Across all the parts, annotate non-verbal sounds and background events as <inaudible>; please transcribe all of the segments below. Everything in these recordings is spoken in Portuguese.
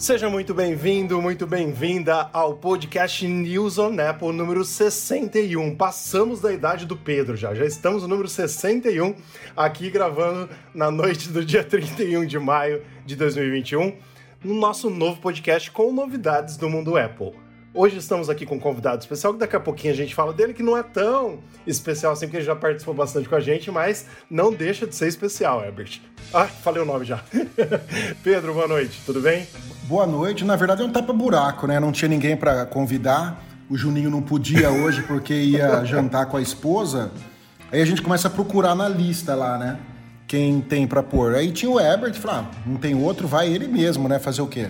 Seja muito bem-vindo, muito bem-vinda ao podcast News on Apple número 61. Passamos da idade do Pedro já, já estamos no número 61, aqui gravando na noite do dia 31 de maio de 2021, no nosso novo podcast com novidades do mundo Apple. Hoje estamos aqui com um convidado especial, que daqui a pouquinho a gente fala dele, que não é tão especial assim, porque ele já participou bastante com a gente, mas não deixa de ser especial, Herbert. Ah, falei o nome já. <laughs> Pedro, boa noite, tudo bem? Boa noite. Na verdade é um tapa-buraco, né? Não tinha ninguém para convidar. O Juninho não podia <laughs> hoje porque ia jantar com a esposa. Aí a gente começa a procurar na lista lá, né? Quem tem para pôr. Aí tinha o Herbert, falou, ah, não tem outro, vai ele mesmo, né? Fazer o quê?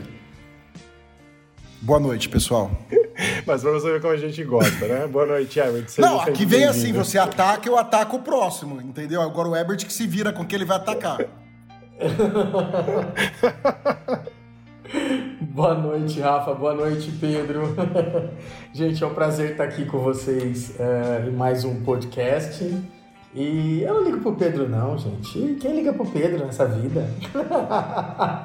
Boa noite, pessoal. <laughs> Mas pra você ver como a gente gosta, né? Boa noite, Herbert. Seja Não, aqui vem assim, você ataca, eu ataco o próximo, entendeu? Agora o Herbert que se vira com quem ele vai atacar. <laughs> <laughs> Boa noite, Rafa. Boa noite, Pedro. <laughs> Gente, é um prazer estar aqui com vocês é, em mais um podcast. E eu não ligo pro Pedro, não, gente. Quem liga pro Pedro nessa vida? <laughs>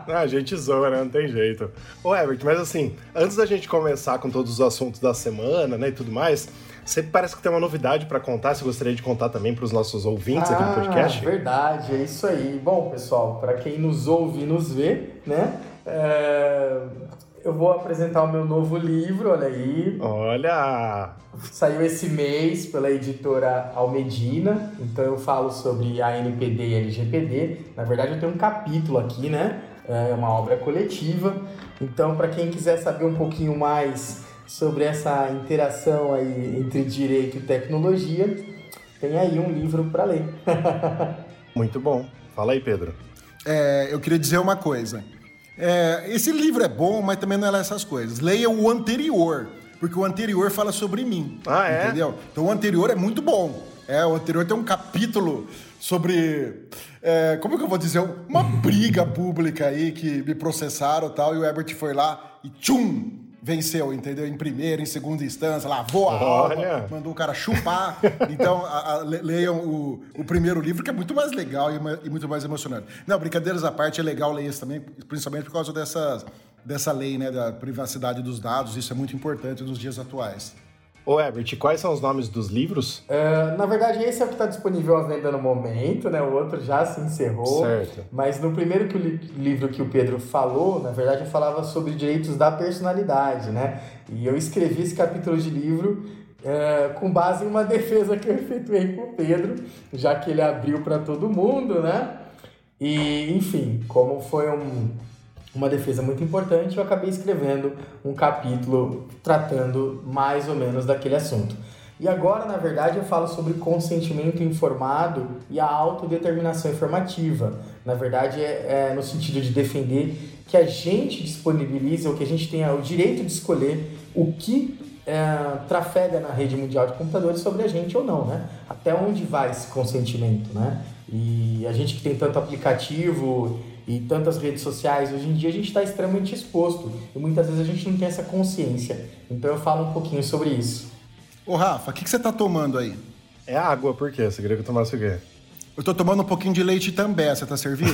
Ah, a gente zoa, né? Não tem jeito. Ô, Herbert, mas assim, antes da gente começar com todos os assuntos da semana, né, e tudo mais, você parece que tem uma novidade pra contar, você gostaria de contar também pros nossos ouvintes aqui do podcast? verdade, é isso aí. Bom, pessoal, para quem nos ouve e nos vê, né? É, eu vou apresentar o meu novo livro, olha aí. Olha! Saiu esse mês pela editora Almedina, então eu falo sobre a NPD e LGPD. Na verdade, eu tenho um capítulo aqui, né? É uma obra coletiva. Então, para quem quiser saber um pouquinho mais sobre essa interação aí entre direito e tecnologia, tem aí um livro para ler. <laughs> Muito bom. Fala aí, Pedro. É, eu queria dizer uma coisa. É, esse livro é bom, mas também não é lá essas coisas. Leia o anterior, porque o anterior fala sobre mim. Ah, é? Entendeu? Então o anterior é muito bom. É, o anterior tem um capítulo sobre. é, como que eu vou dizer? Uma briga pública aí que me processaram e tal, e o Herbert foi lá e tchum! Venceu, entendeu? Em primeira, em segunda instância, lavou a Olha. alma, mandou o cara chupar. Então, a- a- le- leiam o, o primeiro livro, que é muito mais legal e, e muito mais emocionante. Não, brincadeiras à parte, é legal ler esse também, principalmente por causa dessa, dessa lei, né, da privacidade dos dados. Isso é muito importante nos dias atuais. Ô, Herbert, quais são os nomes dos livros? É, na verdade, esse é o que está disponível à venda no momento, né? O outro já se encerrou. Certo. Mas no primeiro que li- livro que o Pedro falou, na verdade, eu falava sobre direitos da personalidade, né? E eu escrevi esse capítulo de livro é, com base em uma <laughs> defesa que eu efetuei com o Pedro, já que ele abriu para todo mundo, né? E, enfim, como foi um, uma defesa muito importante, eu acabei escrevendo um capítulo tratando mais ou menos daquele assunto. E agora, na verdade, eu falo sobre consentimento informado e a autodeterminação informativa. Na verdade, é, é no sentido de defender que a gente disponibilize, ou que a gente tenha o direito de escolher o que é, trafega na rede mundial de computadores sobre a gente ou não, né? Até onde vai esse consentimento, né? E a gente que tem tanto aplicativo e tantas redes sociais, hoje em dia a gente está extremamente exposto e muitas vezes a gente não tem essa consciência. Então eu falo um pouquinho sobre isso. Ô, Rafa, o que, que você tá tomando aí? É água, por quê? Você queria que eu tomasse o quê? Eu tô tomando um pouquinho de leite também, você tá servido?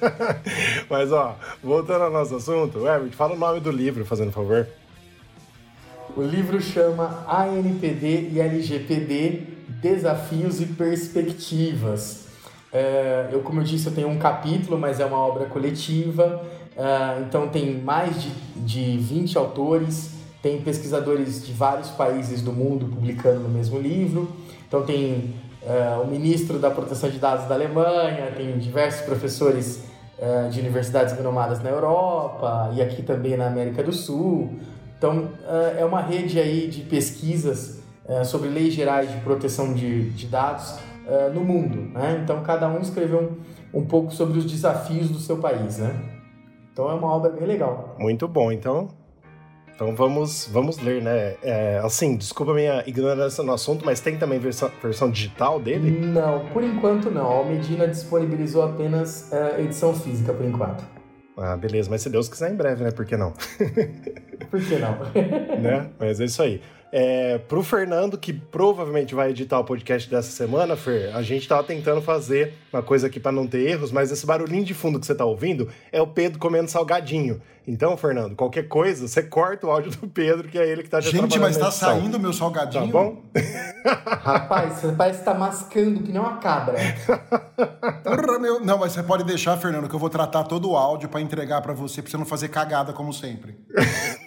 <laughs> Mas, ó, voltando ao nosso assunto, Herbert, fala o nome do livro, fazendo favor. O livro chama ANPD e LGPD Desafios e Perspectivas. É, eu, como eu disse, eu tenho um capítulo, mas é uma obra coletiva. É, então tem mais de, de 20 autores, tem pesquisadores de vários países do mundo publicando no mesmo livro. Então tem é, o ministro da Proteção de Dados da Alemanha, tem diversos professores é, de universidades renomadas na Europa e aqui também na América do Sul. Então, é uma rede aí de pesquisas é, sobre leis gerais de proteção de, de dados é, no mundo. Né? Então, cada um escreveu um, um pouco sobre os desafios do seu país. Né? Então, é uma obra bem legal. Muito bom, então. Então vamos, vamos ler, né? É, assim, desculpa a minha ignorância no assunto, mas tem também versão, versão digital dele? Não, por enquanto não. A Almedina disponibilizou apenas a edição física por enquanto. Ah, beleza, mas se Deus quiser em breve, né? Por que não? Por que não? <laughs> né? Mas é isso aí. É, pro Fernando, que provavelmente vai editar o podcast dessa semana, Fer, a gente tava tentando fazer uma coisa aqui para não ter erros, mas esse barulhinho de fundo que você tá ouvindo é o Pedro comendo salgadinho. Então, Fernando, qualquer coisa, você corta o áudio do Pedro, que é ele que tá já Gente, mas tá edição. saindo meu salgadinho? Tá bom? Rapaz, você parece que tá mascando que nem uma cabra. Porra, meu... Não, mas você pode deixar, Fernando, que eu vou tratar todo o áudio pra entregar pra você, pra você não fazer cagada como sempre. <laughs>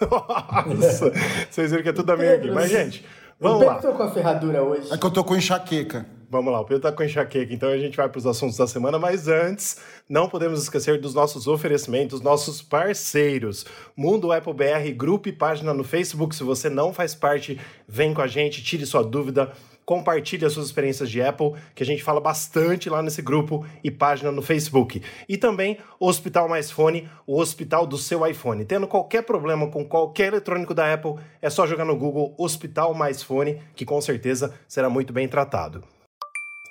Nossa, vocês viram que é tudo amigo aqui. Mas, gente, o vamos Pedro lá. trocou a ferradura hoje. É que eu tô com enxaqueca. Vamos lá, o Pedro tá com enxaqueca, então a gente vai para os assuntos da semana, mas antes, não podemos esquecer dos nossos oferecimentos, nossos parceiros. Mundo Apple BR, grupo e página no Facebook. Se você não faz parte, vem com a gente, tire sua dúvida, compartilhe as suas experiências de Apple, que a gente fala bastante lá nesse grupo e página no Facebook. E também o Hospital Mais Fone, o hospital do seu iPhone. Tendo qualquer problema com qualquer eletrônico da Apple, é só jogar no Google Hospital Mais Fone, que com certeza será muito bem tratado.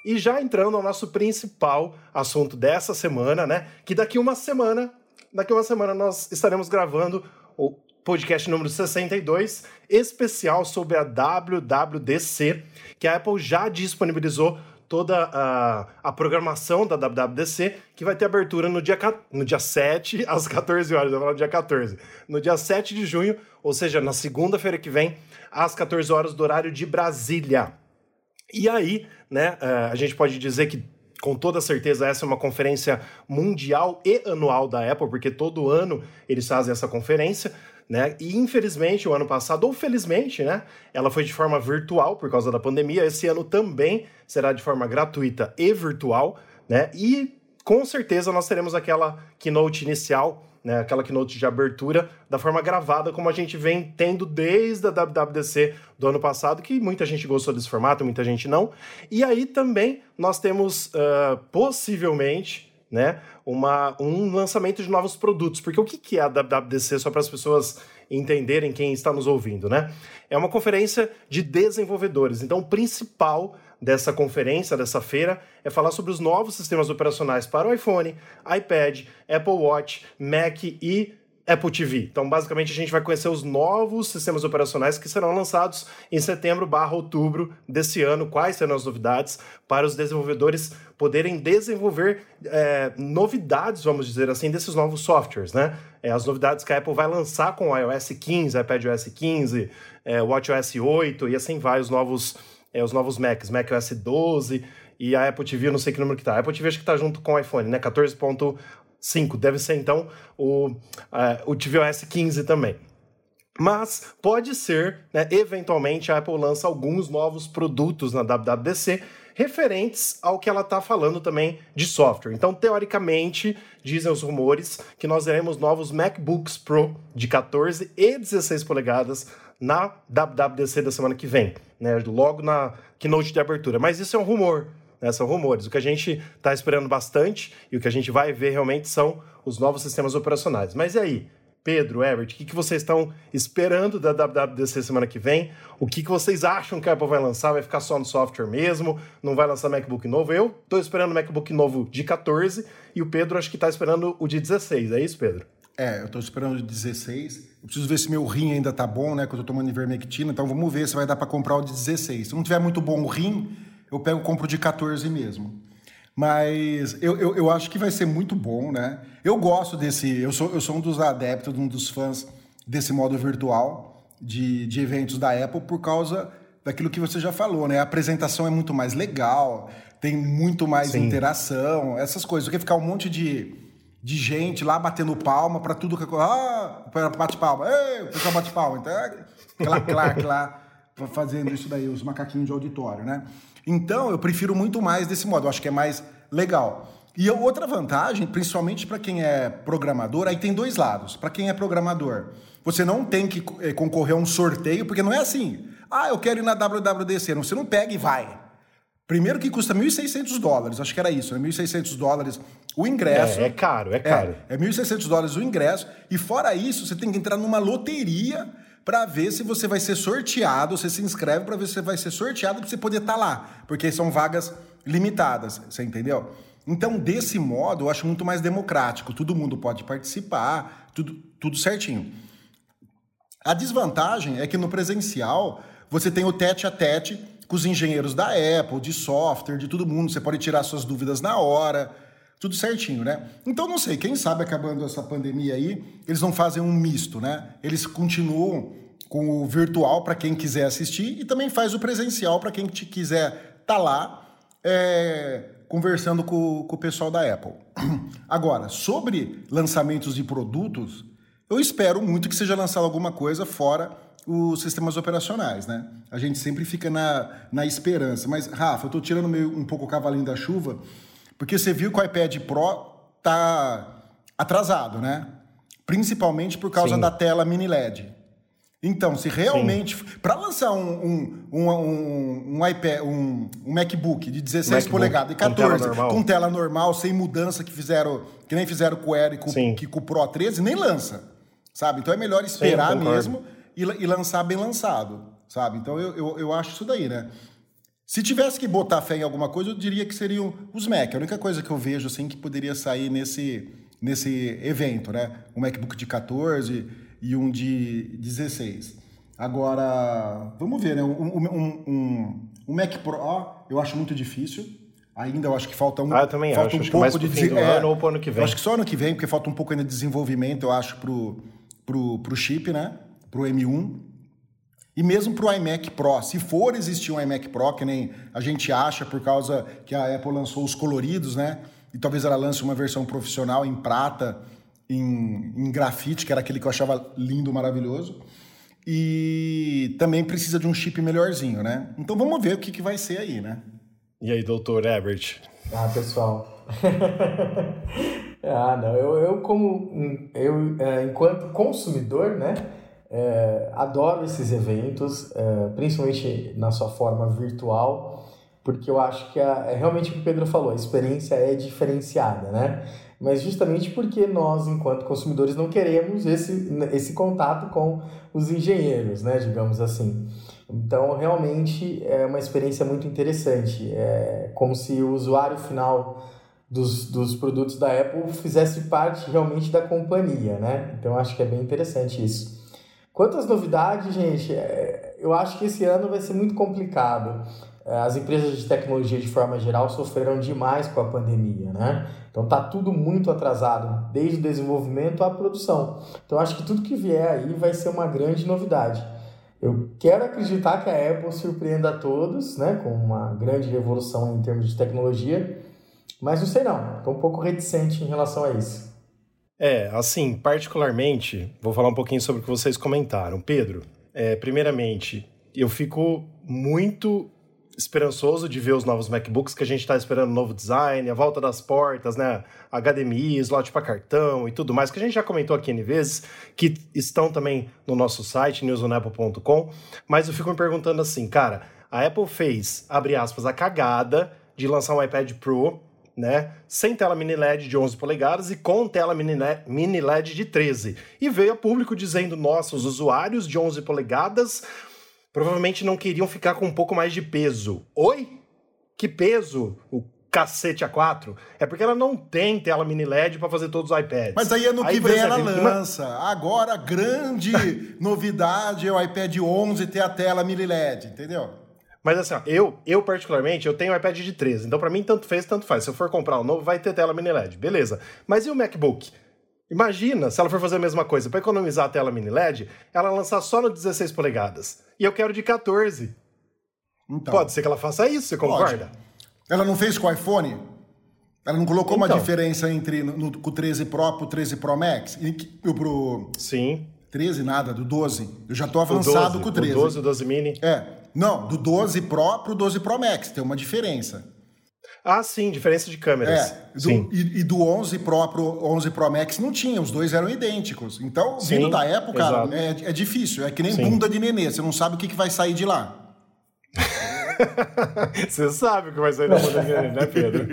E já entrando ao nosso principal assunto dessa semana, né? Que daqui uma semana, daqui uma semana nós estaremos gravando o podcast número 62, especial sobre a WWDC, que a Apple já disponibilizou toda a, a programação da WWDC, que vai ter abertura no dia, no dia 7, <laughs> às 14 horas, eu vou falar no dia 14. No dia 7 de junho, ou seja, na segunda-feira que vem, às 14 horas do horário de Brasília. E aí, né, eh, a gente pode dizer que com toda certeza essa é uma conferência mundial e anual da Apple, porque todo ano eles fazem essa conferência, né? E infelizmente o ano passado, ou felizmente, né, ela foi de forma virtual por causa da pandemia. Esse ano também será de forma gratuita e virtual, né? E com certeza nós teremos aquela keynote inicial, né, aquela keynote de abertura da forma gravada, como a gente vem tendo desde a WWDC do ano passado, que muita gente gostou desse formato, muita gente não. E aí também nós temos ah, possivelmente né, uma, um lançamento de novos produtos. Porque o que que é a WWDC, só para as pessoas entenderem quem está nos ouvindo, né? É uma conferência de desenvolvedores. Então, o principal dessa conferência, dessa feira, é falar sobre os novos sistemas operacionais para o iPhone, iPad, Apple Watch, Mac e Apple TV. Então, basicamente, a gente vai conhecer os novos sistemas operacionais que serão lançados em setembro barra outubro desse ano, quais serão as novidades para os desenvolvedores poderem desenvolver é, novidades, vamos dizer assim, desses novos softwares, né? É, as novidades que a Apple vai lançar com o iOS 15, iPadOS 15, é, WatchOS 8 e assim vai os novos, é, os novos Macs, macOS 12 e a Apple TV, eu não sei que número que tá. A Apple TV acho que tá junto com o iPhone, né? 14.5, deve ser então o, é, o tvOS 15 também. Mas pode ser, né, eventualmente, a Apple lança alguns novos produtos na WWDC referentes ao que ela está falando também de software. Então, teoricamente, dizem os rumores que nós teremos novos MacBooks Pro de 14 e 16 polegadas na WWDC da semana que vem, né, logo na keynote de abertura. Mas isso é um rumor, né, são rumores. O que a gente está esperando bastante e o que a gente vai ver realmente são os novos sistemas operacionais. Mas e aí? Pedro, Everett, o que, que vocês estão esperando da WWDC semana que vem? O que, que vocês acham que a Apple vai lançar? Vai ficar só no software mesmo? Não vai lançar MacBook novo? Eu estou esperando o MacBook novo de 14 e o Pedro acho que está esperando o de 16. É isso, Pedro? É, eu tô esperando de 16. Eu preciso ver se meu rim ainda tá bom, né? Que eu tô tomando ivermectina. Então vamos ver se vai dar para comprar o de 16. Se não tiver muito bom o rim, eu pego e compro de 14 mesmo. Mas eu, eu, eu acho que vai ser muito bom, né? Eu gosto desse. Eu sou, eu sou um dos adeptos, um dos fãs desse modo virtual de, de eventos da Apple por causa daquilo que você já falou, né? A apresentação é muito mais legal, tem muito mais Sim. interação, essas coisas. Do que ficar um monte de, de gente lá batendo palma para tudo que. Ah, bate palma, Ei, o pessoal bate palma. Então, é clá, clá, clá, fazendo isso daí, os macaquinhos de auditório, né? Então, eu prefiro muito mais desse modo, eu acho que é mais legal. E outra vantagem, principalmente para quem é programador, aí tem dois lados. Para quem é programador, você não tem que eh, concorrer a um sorteio, porque não é assim. Ah, eu quero ir na WWDC. Não, você não pega e vai. Primeiro que custa 1.600 dólares, acho que era isso, né? 1.600 dólares o ingresso. É, é caro, é caro. É, é 1.600 dólares o ingresso. E fora isso, você tem que entrar numa loteria para ver se você vai ser sorteado, você se inscreve para ver se você vai ser sorteado para você poder estar tá lá, porque são vagas limitadas, você entendeu? Então, desse modo, eu acho muito mais democrático, todo mundo pode participar, tudo, tudo certinho. A desvantagem é que no presencial você tem o tete a tete com os engenheiros da Apple, de software, de todo mundo, você pode tirar suas dúvidas na hora, tudo certinho, né? Então não sei, quem sabe acabando essa pandemia aí, eles não fazem um misto, né? Eles continuam com o virtual para quem quiser assistir e também faz o presencial para quem quiser estar tá lá é, conversando com, com o pessoal da Apple. <clears throat> Agora, sobre lançamentos de produtos, eu espero muito que seja lançado alguma coisa fora os sistemas operacionais, né? A gente sempre fica na, na esperança. Mas, Rafa, eu estou tirando meio, um pouco o cavalinho da chuva, porque você viu que o iPad Pro tá atrasado, né? Principalmente por causa Sim. da tela mini LED. Então, se realmente. Para lançar um, um, um, um, iPad, um, um MacBook de 16 MacBook, polegadas e 14, com tela, normal, sem mudança que fizeram, que nem fizeram com o e com, que, com o Pro 13, nem lança. Sabe? Então é melhor esperar mesmo e, e, lançar bem lançado. Sabe? Então eu, eu, eu acho isso daí, né? Se tivesse que botar fé em alguma coisa, eu diria que seriam os Mac. A única coisa que eu vejo assim que poderia sair nesse, nesse evento, né? Um MacBook de 14 e um de 16. Agora, vamos ver, né? Um, um, um, um Mac Pro eu acho muito difícil. Ainda eu acho que falta um, ah, eu também falta acho. Um acho pouco de fim do é, ano ou pro ano que vem. Eu acho que só ano que vem, porque falta um pouco ainda de desenvolvimento, eu acho, pro, pro, pro chip, né? Pro M1. E mesmo pro iMac Pro, se for existir um iMac Pro, que nem a gente acha por causa que a Apple lançou os coloridos, né? E talvez ela lance uma versão profissional em prata, em, em grafite, que era aquele que eu achava lindo, maravilhoso. E também precisa de um chip melhorzinho, né? Então vamos ver o que, que vai ser aí, né? E aí, doutor Herbert? Ah, pessoal. <laughs> ah, não. Eu, eu como eu é, enquanto consumidor, né? É, adoro esses eventos, é, principalmente na sua forma virtual, porque eu acho que a, é realmente o que o Pedro falou, a experiência é diferenciada, né? mas justamente porque nós, enquanto consumidores, não queremos esse, esse contato com os engenheiros, né, digamos assim. Então, realmente é uma experiência muito interessante. É como se o usuário final dos, dos produtos da Apple fizesse parte realmente da companhia, né? Então, acho que é bem interessante isso. Quantas novidades, gente, é, eu acho que esse ano vai ser muito complicado. É, as empresas de tecnologia, de forma geral, sofreram demais com a pandemia, né? Então tá tudo muito atrasado, desde o desenvolvimento à produção. Então acho que tudo que vier aí vai ser uma grande novidade. Eu quero acreditar que a Apple surpreenda a todos, né, com uma grande revolução em termos de tecnologia, mas não sei não, estou um pouco reticente em relação a isso. É, assim, particularmente, vou falar um pouquinho sobre o que vocês comentaram. Pedro, é, primeiramente, eu fico muito esperançoso de ver os novos MacBooks, que a gente está esperando um novo design, a volta das portas, né? HDMI, slot para cartão e tudo mais, que a gente já comentou aqui N vezes, que estão também no nosso site, newsonapple.com. Mas eu fico me perguntando assim, cara, a Apple fez, abre aspas, a cagada de lançar um iPad Pro, né? Sem tela mini LED de 11 polegadas e com tela mini LED de 13. E veio a público dizendo: nossa, os usuários de 11 polegadas provavelmente não queriam ficar com um pouco mais de peso. Oi? Que peso? O cacete A4? É porque ela não tem tela mini LED para fazer todos os iPads. Mas aí ano aí, que vem ela lança. Agora a grande <laughs> novidade é o iPad 11 ter a tela mini LED, entendeu? Mas assim, ó, eu, eu particularmente, eu tenho um iPad de 13, então para mim tanto fez, tanto faz. Se eu for comprar um novo, vai ter tela mini LED, beleza. Mas e o MacBook? Imagina se ela for fazer a mesma coisa, para economizar a tela mini LED, ela lançar só no 16 polegadas. E eu quero de 14. Então, Pode ser que ela faça isso, você concorda? Pode. Ela não fez com o iPhone? Ela não colocou então, uma diferença entre no, no, com o 13 Pro pro 13 Pro Max? E pro Sim. 13 nada, do 12. Eu já tô avançado 12, com o 13. Do 12, o 12 mini? É. Não, do 12 Pro pro 12 Pro Max, tem uma diferença. Ah, sim, diferença de câmeras. É, do, sim. E, e, do 11 Pro pro 11 Pro Max não tinha, os dois eram idênticos. Então, sim, vindo da época, é, é, difícil, é que nem sim. bunda de nenê, você não sabe o que, que vai sair de lá. <laughs> você sabe o que vai sair da bunda dele, né, Pedro?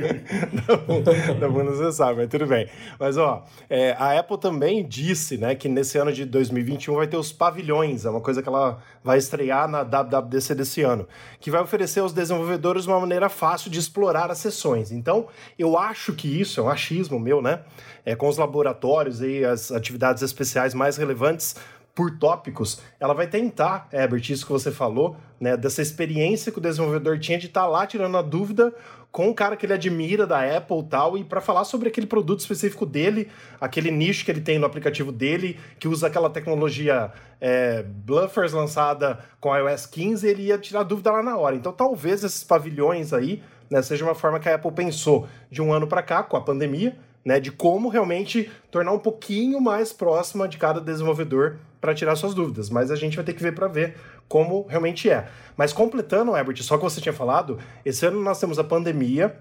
da, bunda, da bunda você sabe, mas tudo bem. Mas, ó, é, a Apple também disse, né, que nesse ano de 2021 vai ter os pavilhões, é uma coisa que ela vai estrear na WWDC desse ano, que vai oferecer aos desenvolvedores uma maneira fácil de explorar as sessões. Então, eu acho que isso é um achismo meu, né? É, com os laboratórios e as atividades especiais mais relevantes por tópicos, ela vai tentar, Herbert, isso que você falou, né, dessa experiência que o desenvolvedor tinha de estar tá lá tirando a dúvida com o cara que ele admira da Apple tal, e para falar sobre aquele produto específico dele, aquele nicho que ele tem no aplicativo dele, que usa aquela tecnologia é, Bluffers lançada com iOS 15, ele ia tirar dúvida lá na hora. Então talvez esses pavilhões aí né, seja uma forma que a Apple pensou de um ano para cá, com a pandemia, né, de como realmente tornar um pouquinho mais próxima de cada desenvolvedor para tirar suas dúvidas, mas a gente vai ter que ver para ver como realmente é. Mas completando, Herbert, só que você tinha falado, esse ano nós temos a pandemia,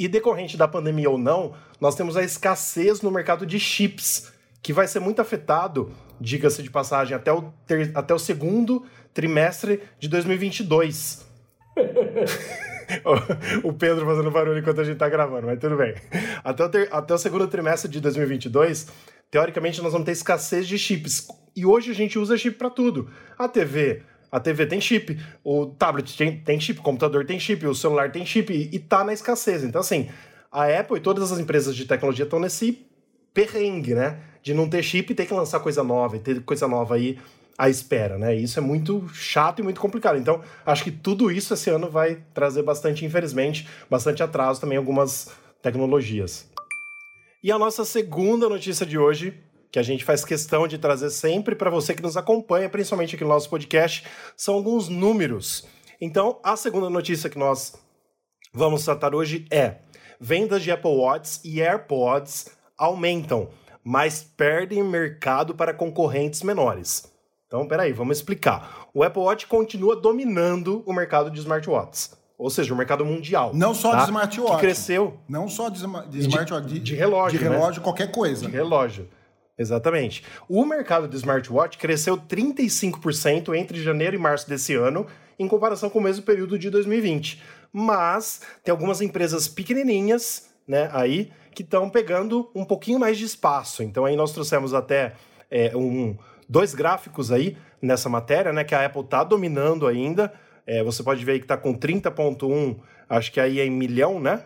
e decorrente da pandemia ou não, nós temos a escassez no mercado de chips, que vai ser muito afetado, diga-se de passagem, até o, ter, até o segundo trimestre de 2022. <laughs> <laughs> o Pedro fazendo barulho enquanto a gente tá gravando, mas tudo bem. Até o, ter, até o segundo trimestre de 2022, teoricamente nós vamos ter escassez de chips. E hoje a gente usa chip para tudo. A TV, a TV tem chip, o tablet tem, tem chip, o computador tem chip, o celular tem chip e, e tá na escassez. Então, assim, a Apple e todas as empresas de tecnologia estão nesse perrengue, né? De não ter chip e ter que lançar coisa nova, e ter coisa nova aí à espera, né? isso é muito chato e muito complicado. Então, acho que tudo isso esse ano vai trazer bastante, infelizmente, bastante atraso também algumas tecnologias. E a nossa segunda notícia de hoje, que a gente faz questão de trazer sempre para você que nos acompanha, principalmente aqui no nosso podcast, são alguns números. Então, a segunda notícia que nós vamos tratar hoje é: vendas de Apple Watch e AirPods aumentam, mas perdem mercado para concorrentes menores. Então, peraí, vamos explicar. O Apple Watch continua dominando o mercado de smartwatches. Ou seja, o mercado mundial. Não só tá? de smartwatch. Que cresceu. Não só de, de smartwatch. De, de, relógio. De relógio, né? qualquer coisa. De relógio. Exatamente. O mercado de smartwatch cresceu 35% entre janeiro e março desse ano, em comparação com o mesmo período de 2020. Mas tem algumas empresas pequenininhas, né, aí, que estão pegando um pouquinho mais de espaço. Então aí nós trouxemos até é, um, dois gráficos aí nessa matéria, né? Que a Apple está dominando ainda. É, você pode ver aí que está com 30,1, acho que aí é em milhão, né?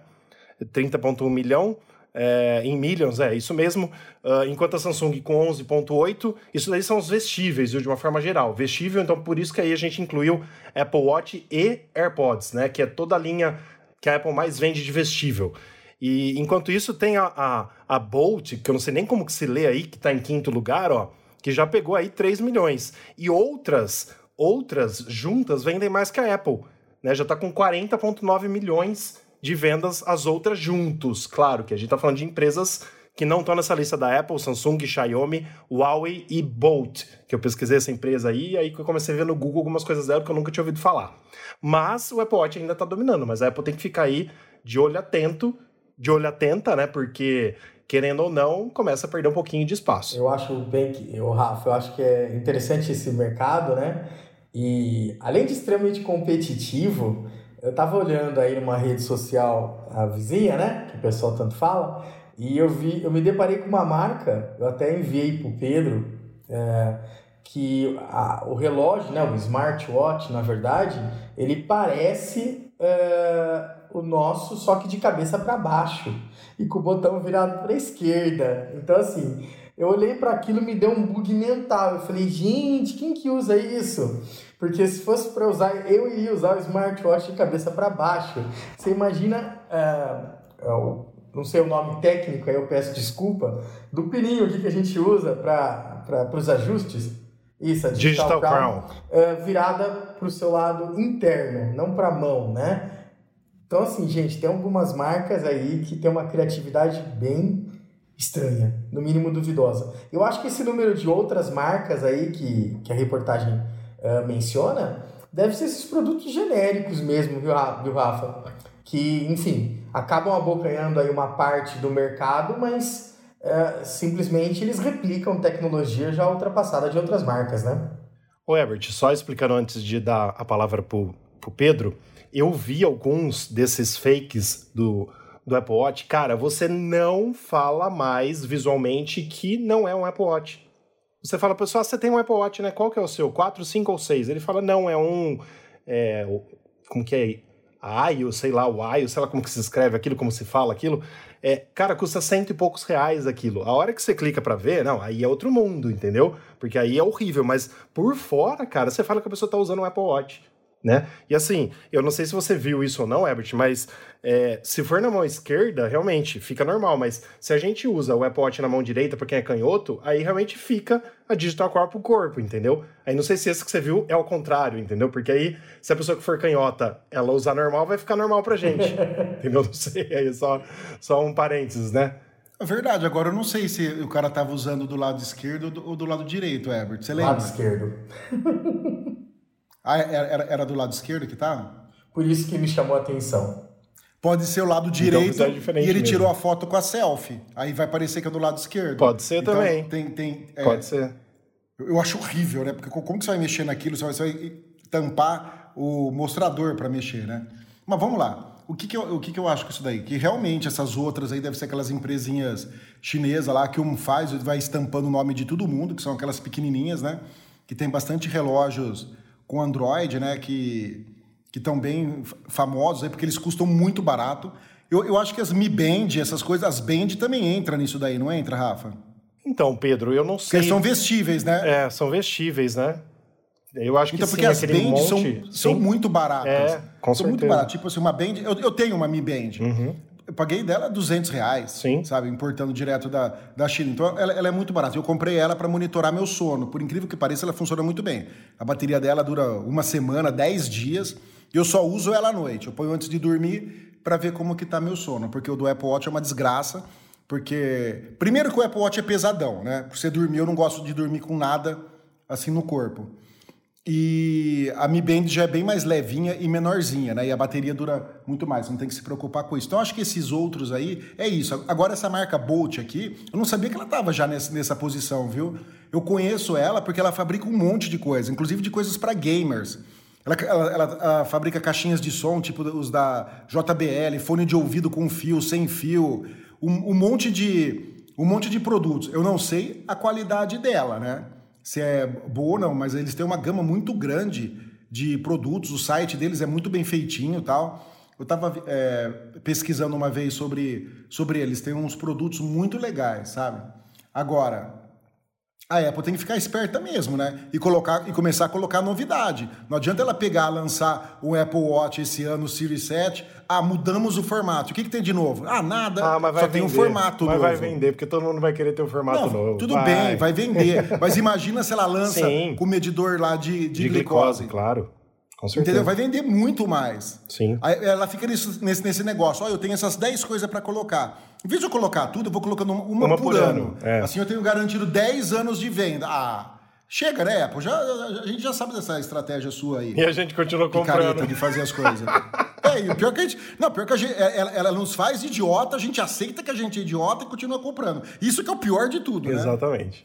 30,1 milhão. É, em millions, é isso mesmo. Uh, enquanto a Samsung com 11,8, isso daí são os vestíveis, viu, de uma forma geral. Vestível, então por isso que aí a gente incluiu Apple Watch e AirPods, né? Que é toda a linha que a Apple mais vende de vestível. E enquanto isso tem a, a, a Bolt, que eu não sei nem como que se lê aí, que está em quinto lugar, ó que já pegou aí 3 milhões. E outras, outras juntas vendem mais que a Apple, né? Já está com 40,9 milhões de vendas as outras juntos. Claro que a gente está falando de empresas que não estão nessa lista da Apple, Samsung, Xiaomi, Huawei e Bolt, que eu pesquisei essa empresa aí, e aí que eu comecei a ver no Google algumas coisas dela que eu nunca tinha ouvido falar. Mas o Apple Watch ainda está dominando, mas a Apple tem que ficar aí de olho atento, de olho atenta, né? Porque querendo ou não, começa a perder um pouquinho de espaço. Eu acho bem que, eu, Rafa, eu acho que é interessante esse mercado, né? E além de extremamente competitivo, eu estava olhando aí numa rede social, a vizinha, né? Que o pessoal tanto fala, e eu vi, eu me deparei com uma marca, eu até enviei para o Pedro, é, que a, o relógio, né, o smartwatch, na verdade, ele parece é, o nosso, só que de cabeça para baixo e com o botão virado para a esquerda. Então, assim, eu olhei para aquilo me deu um bug mental. Eu falei, gente, quem que usa isso? Porque se fosse para usar, eu iria usar o smartwatch de cabeça para baixo. Você imagina, uh, não sei o nome técnico, aí eu peço desculpa, do pininho aqui que a gente usa para os ajustes. Isso, a Digital, Digital Crown, Crown. Uh, virada para o seu lado interno, não para a mão, né? Então, assim, gente, tem algumas marcas aí que tem uma criatividade bem estranha, no mínimo duvidosa. Eu acho que esse número de outras marcas aí que, que a reportagem uh, menciona deve ser esses produtos genéricos mesmo, viu, Rafa? Que, enfim, acabam abocanhando aí uma parte do mercado, mas uh, simplesmente eles replicam tecnologia já ultrapassada de outras marcas, né? Ô, Herbert, só explicando antes de dar a palavra pro pro Pedro, eu vi alguns desses fakes do, do Apple Watch. Cara, você não fala mais visualmente que não é um Apple Watch. Você fala, pessoal, você tem um Apple Watch, né? Qual que é o seu? 4, 5 ou 6? Ele fala, não, é um. É, como que é? AIO, sei lá, o AIO, sei lá como que se escreve aquilo, como se fala aquilo. É, cara, custa cento e poucos reais aquilo. A hora que você clica para ver, não, aí é outro mundo, entendeu? Porque aí é horrível, mas por fora, cara, você fala que a pessoa tá usando um Apple Watch né? E assim, eu não sei se você viu isso ou não, Herbert, mas é, se for na mão esquerda, realmente fica normal, mas se a gente usa o Apple Watch na mão direita para quem é canhoto, aí realmente fica a digital core pro corpo, entendeu? Aí não sei se esse que você viu é o contrário, entendeu? Porque aí, se a pessoa que for canhota, ela usar normal, vai ficar normal pra gente, <laughs> entendeu? Não sei, aí só, só um parênteses, né? É verdade, agora eu não sei se o cara tava usando do lado esquerdo ou do lado direito, Herbert, você lembra? Lado esquerdo. <laughs> Ah, era, era do lado esquerdo que tava? Por isso que me chamou a atenção. Pode ser o lado direito é e ele mesmo. tirou a foto com a selfie. Aí vai parecer que é do lado esquerdo. Pode ser Então, também. Tem, tem, é, Pode ser. Eu acho horrível, né? Porque como que você vai mexer naquilo? Você vai, você vai tampar o mostrador para mexer, né? Mas vamos lá. O que que, eu, o que que eu acho com isso daí? Que realmente essas outras aí devem ser aquelas empresinhas chinesas lá que um faz e vai estampando o nome de todo mundo, que são aquelas pequenininhas, né? Que tem bastante relógios com Android, né? Que que estão bem famosos aí, porque eles custam muito barato. Eu, eu acho que as Mi Band, essas coisas, as Band também entram nisso daí, não entra, Rafa? Então, Pedro, eu não Porque sei. eles são vestíveis, né? É, são vestíveis, né? Eu acho que Então, sim, porque as Band monte... são, são muito baratas. É, com são muito certeza. baratas. Tipo assim, uma Band... Eu, eu tenho uma Mi Band. Eu paguei dela 200 reais, Sim. sabe? Importando direto da, da China. Então, ela, ela é muito barata. Eu comprei ela para monitorar meu sono. Por incrível que pareça, ela funciona muito bem. A bateria dela dura uma semana, 10 dias. E eu só uso ela à noite. Eu ponho antes de dormir para ver como que tá meu sono. Porque o do Apple Watch é uma desgraça. Porque, primeiro que o Apple Watch é pesadão, né? Pra você dormir, eu não gosto de dormir com nada assim no corpo. E a Mi Band já é bem mais levinha e menorzinha, né? E a bateria dura muito mais, não tem que se preocupar com isso. Então, acho que esses outros aí é isso. Agora, essa marca Bolt aqui, eu não sabia que ela estava já nessa, nessa posição, viu? Eu conheço ela porque ela fabrica um monte de coisa, inclusive de coisas para gamers. Ela, ela- ela, ah, fabrica caixinhas de som, tipo os da JBL, fone de ouvido com fio, sem fio, um, um monte de um monte de produtos. Eu não sei a qualidade dela, né? Se é boa ou não, mas eles têm uma gama muito grande de produtos. O site deles é muito bem feitinho tal. Eu estava pesquisando uma vez sobre, sobre eles. Tem uns produtos muito legais, sabe? Agora, a Apple tem que ficar esperta mesmo, né? E, colocar, e começar a colocar novidade. Não adianta ela pegar, lançar o Apple Watch esse ano, o Series 7. Ah, mudamos o formato. O que, que tem de novo? Ah, nada. Ah, mas vai Só vender. tem um formato mas novo. vai vender, porque todo mundo vai querer ter o formato Não, novo. tudo bem, vai vender. <laughs> Mas imagina se ela lança Sim. com o medidor lá de, de, De glicose. glicose, claro. Com certeza. Entendeu? Vai vender muito mais. Sim. Aí ela fica nisso- nesse, nesse negócio. Ó, eu tenho essas 10 coisas para colocar. Em vez de eu colocar tudo, eu vou colocando uma, uma por, por ano. ano, é. Assim eu tenho garantido 10 anos de venda. Ah, chega, né, Apple? Já, a gente já sabe dessa estratégia sua aí. E a gente continua comprando. de fazer as coisas. <laughs> é, e o pior que a gente. Não, pior que a gente, ela, ela nos faz idiota, a gente aceita que a gente é idiota e continua comprando. Isso que é o pior de tudo, né? Exatamente.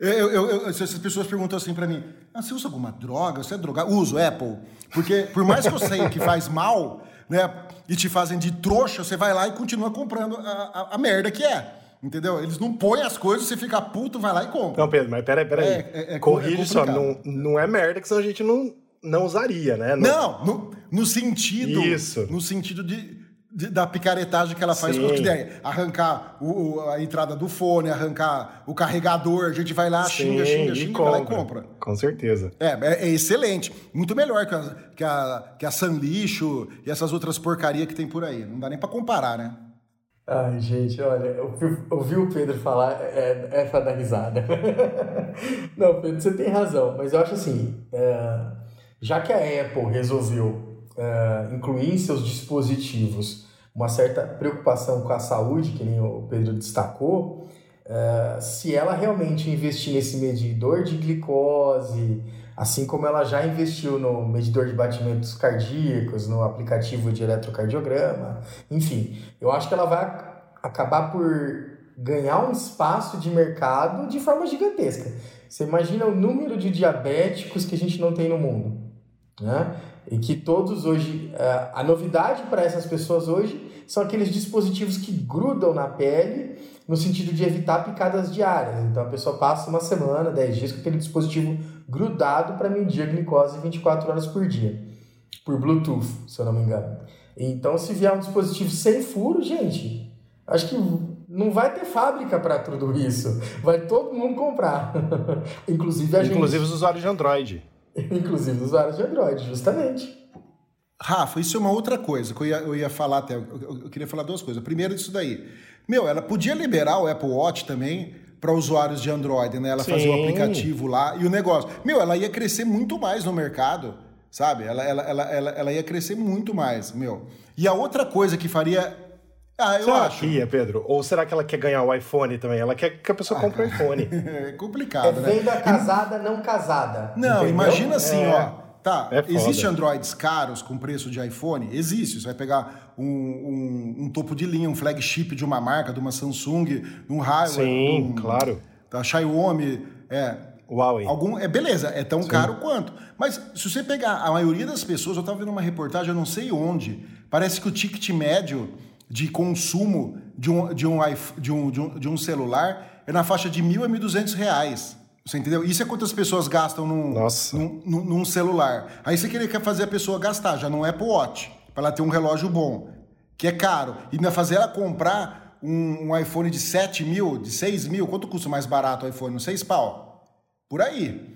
Eu, eu, eu- essas pessoas perguntam assim pra mim: ah, você usa alguma droga? Você é drogado? Uso, Apple. Porque por mais que eu sei que faz mal, né? E te fazem de trouxa, você vai lá e continua comprando a, a- a merda que é. Entendeu? Eles não põem as coisas, você fica puto, vai lá e compra. Não, Pedro, mas peraí, peraí. É, é- é Corrige é só, complicado. não, não é merda que senão a gente não, não usaria, né? Não, no, no sentido. Isso. No sentido de, de- da picaretagem que ela faz Sim. com os. Arrancar o- a entrada do fone, arrancar o carregador, a gente vai lá, xinga, Sim, xinga, e xinga, vai lá e compra. Com certeza. É, é, é excelente. Muito melhor que a, que a, que a Sanlixo e essas outras porcarias que tem por aí. Não dá nem pra comparar, né? Ai, gente, olha, ouvir o Pedro falar é, é pra dar risada. <laughs> Não, Pedro, você tem razão, mas eu acho assim, é, já que a Apple resolveu é, incluir em seus dispositivos uma certa preocupação com a saúde, que nem o Pedro destacou, é, se ela realmente investir nesse medidor de glicose, assim como ela já investiu no medidor de batimentos cardíacos, no aplicativo de eletrocardiograma, enfim, eu acho que ela vai ac- acabar por ganhar um espaço de mercado de forma gigantesca. Você imagina o número de diabéticos que a gente não tem no mundo, né? E que todos hoje, uh, a novidade para essas pessoas hoje são aqueles dispositivos que grudam na pele no sentido de evitar picadas diárias. Então a pessoa passa uma semana, 10 dias com aquele dispositivo grudado para medir a glicose 24 horas por dia, por Bluetooth, se eu não me engano. Então se vier um dispositivo sem furo, gente, acho que não vai ter fábrica para tudo isso. Vai todo mundo comprar. <laughs> Inclusive a Inclusive gente. Inclusive os usuários de Android. <laughs> Inclusive os usuários de Android, justamente. Rafa, isso é uma outra coisa que eu ia, eu ia falar até. Eu, eu, queria falar duas coisas. Primeiro, isso daí. Meu, ela podia liberar o Apple Watch também para usuários de Android, né? Ela fazia o aplicativo lá e o negócio. Meu, ela ia crescer muito mais no mercado, sabe? Ela, ela, ela, ela, ela ia crescer muito mais, meu. E a outra coisa que faria. Ah, eu será acho. que ia, Pedro? Ou será que ela quer ganhar o iPhone também? Ela quer que a pessoa compre o iPhone. é <laughs> É complicado, né? venda casada, não casada. Não, entendeu? imagina assim, É. ó. Tá, É existe Androids caros com preço de iPhone? Existe. Você vai pegar um, um- um topo de linha, um flagship de uma marca, de uma Samsung, de um Huawei, Sim, um- claro. da Xiaomi, é. Huawei. Algum, é beleza, é tão caro quanto. Mas se você pegar a maioria das pessoas, eu estava vendo uma reportagem, eu não sei onde, parece que o ticket médio de consumo de um, de um, de um, de um, de um celular é na faixa de mil a mil duzentos reais. Você entendeu? Isso é quantas pessoas gastam num, num, num- num celular. Aí você queria fazer a pessoa gastar, já não é Apple Watch, para ela ter um relógio bom, que é caro. E ainda fazer ela comprar um, um iPhone de 7 mil, de 6 mil, quanto custa mais barato o iPhone? Uns 6 pau. Por aí.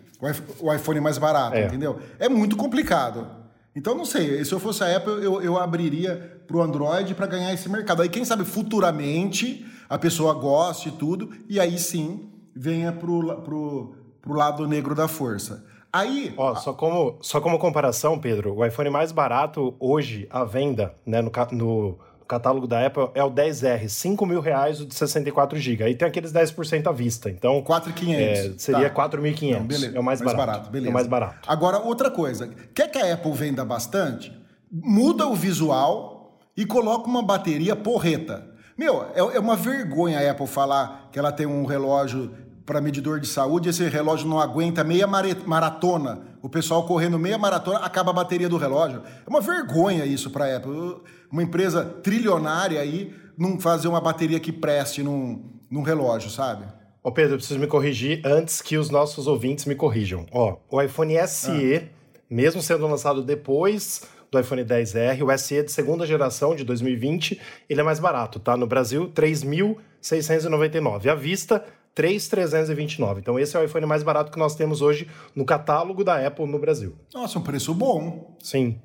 O iPhone mais barato, É. entendeu? É muito complicado. Então, não sei, se eu fosse a Apple, eu, eu abriria para o Android para ganhar esse mercado. Aí, quem sabe, futuramente, a pessoa goste e tudo, e aí sim venha pro, pro, pro lado negro da força. Aí, Ó, só como, só como comparação, Pedro, o iPhone mais barato hoje à venda, né, no, no catálogo da Apple é o 10R, 5 mil reais o de 64 GB. Aí tem aqueles 10% à vista. Então, 4.500. é, seria Tá. 4.500. Não, beleza. É o mais, barato. beleza. É o mais barato. Agora, outra coisa. Quer que a Apple venda bastante? Muda o visual e coloca uma bateria porreta. Meu, é, é uma vergonha a Apple falar que ela tem um relógio para medidor de saúde e esse relógio não aguenta meia maratona. O pessoal correndo meia maratona, acaba a bateria do relógio. É uma vergonha isso para a Apple. Uma empresa trilionária aí não fazer uma bateria que preste num, num relógio, sabe? Ô Pedro, eu preciso me corrigir antes que os nossos ouvintes me corrijam. Ó, o iPhone SE, mesmo sendo lançado depois do iPhone 10R, o SE de segunda geração, de 2020, ele é mais barato, tá? No Brasil, 3.699. À vista, 3.329. Então esse é o iPhone mais barato que nós temos hoje no catálogo da Apple no Brasil. Nossa, um preço bom. Sim.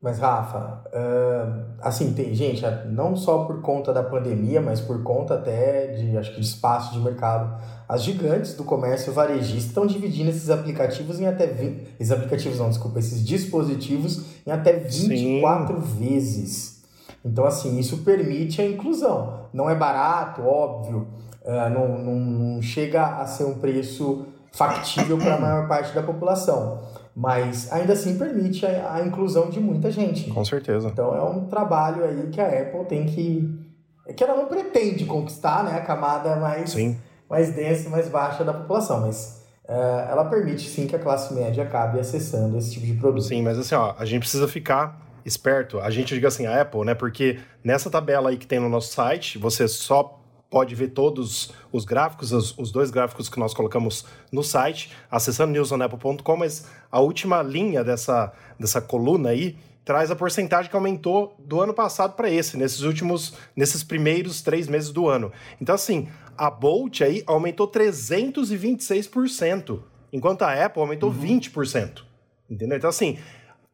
Mas, Rafa, ahn, assim, tem gente, não só por conta da pandemia, mas por conta até de, acho que, de espaço de mercado. As gigantes do comércio varejista estão dividindo esses aplicativos em até 20... Esses aplicativos não, desculpa, esses dispositivos em até 24 vezes. Então, assim, isso permite a inclusão. Não é barato, óbvio, ah, não, não, não chega a ser um preço factível para a maior parte da população. Mas ainda assim permite a, a inclusão de muita gente. Com certeza. Então é um trabalho aí que a Apple tem que. Que ela não pretende conquistar né, a camada mais, Sim. Mais densa e mais baixa da população, mas eh, ela permite sim que a classe média acabe acessando esse tipo de produto. Sim, mas assim, ó, a gente precisa ficar esperto. A gente diga assim, a Apple, né? Porque nessa tabela aí que tem no nosso site, você só pode ver todos os gráficos, os, os dois gráficos que nós colocamos no site, acessando newsonapple.com, mas a última linha dessa, dessa coluna aí traz a porcentagem que aumentou do ano passado para esse, nesses últimos, nesses primeiros três meses do ano. Então, assim, a Bolt aí aumentou 326%, enquanto a Apple aumentou 20%. Entendeu? Então, assim,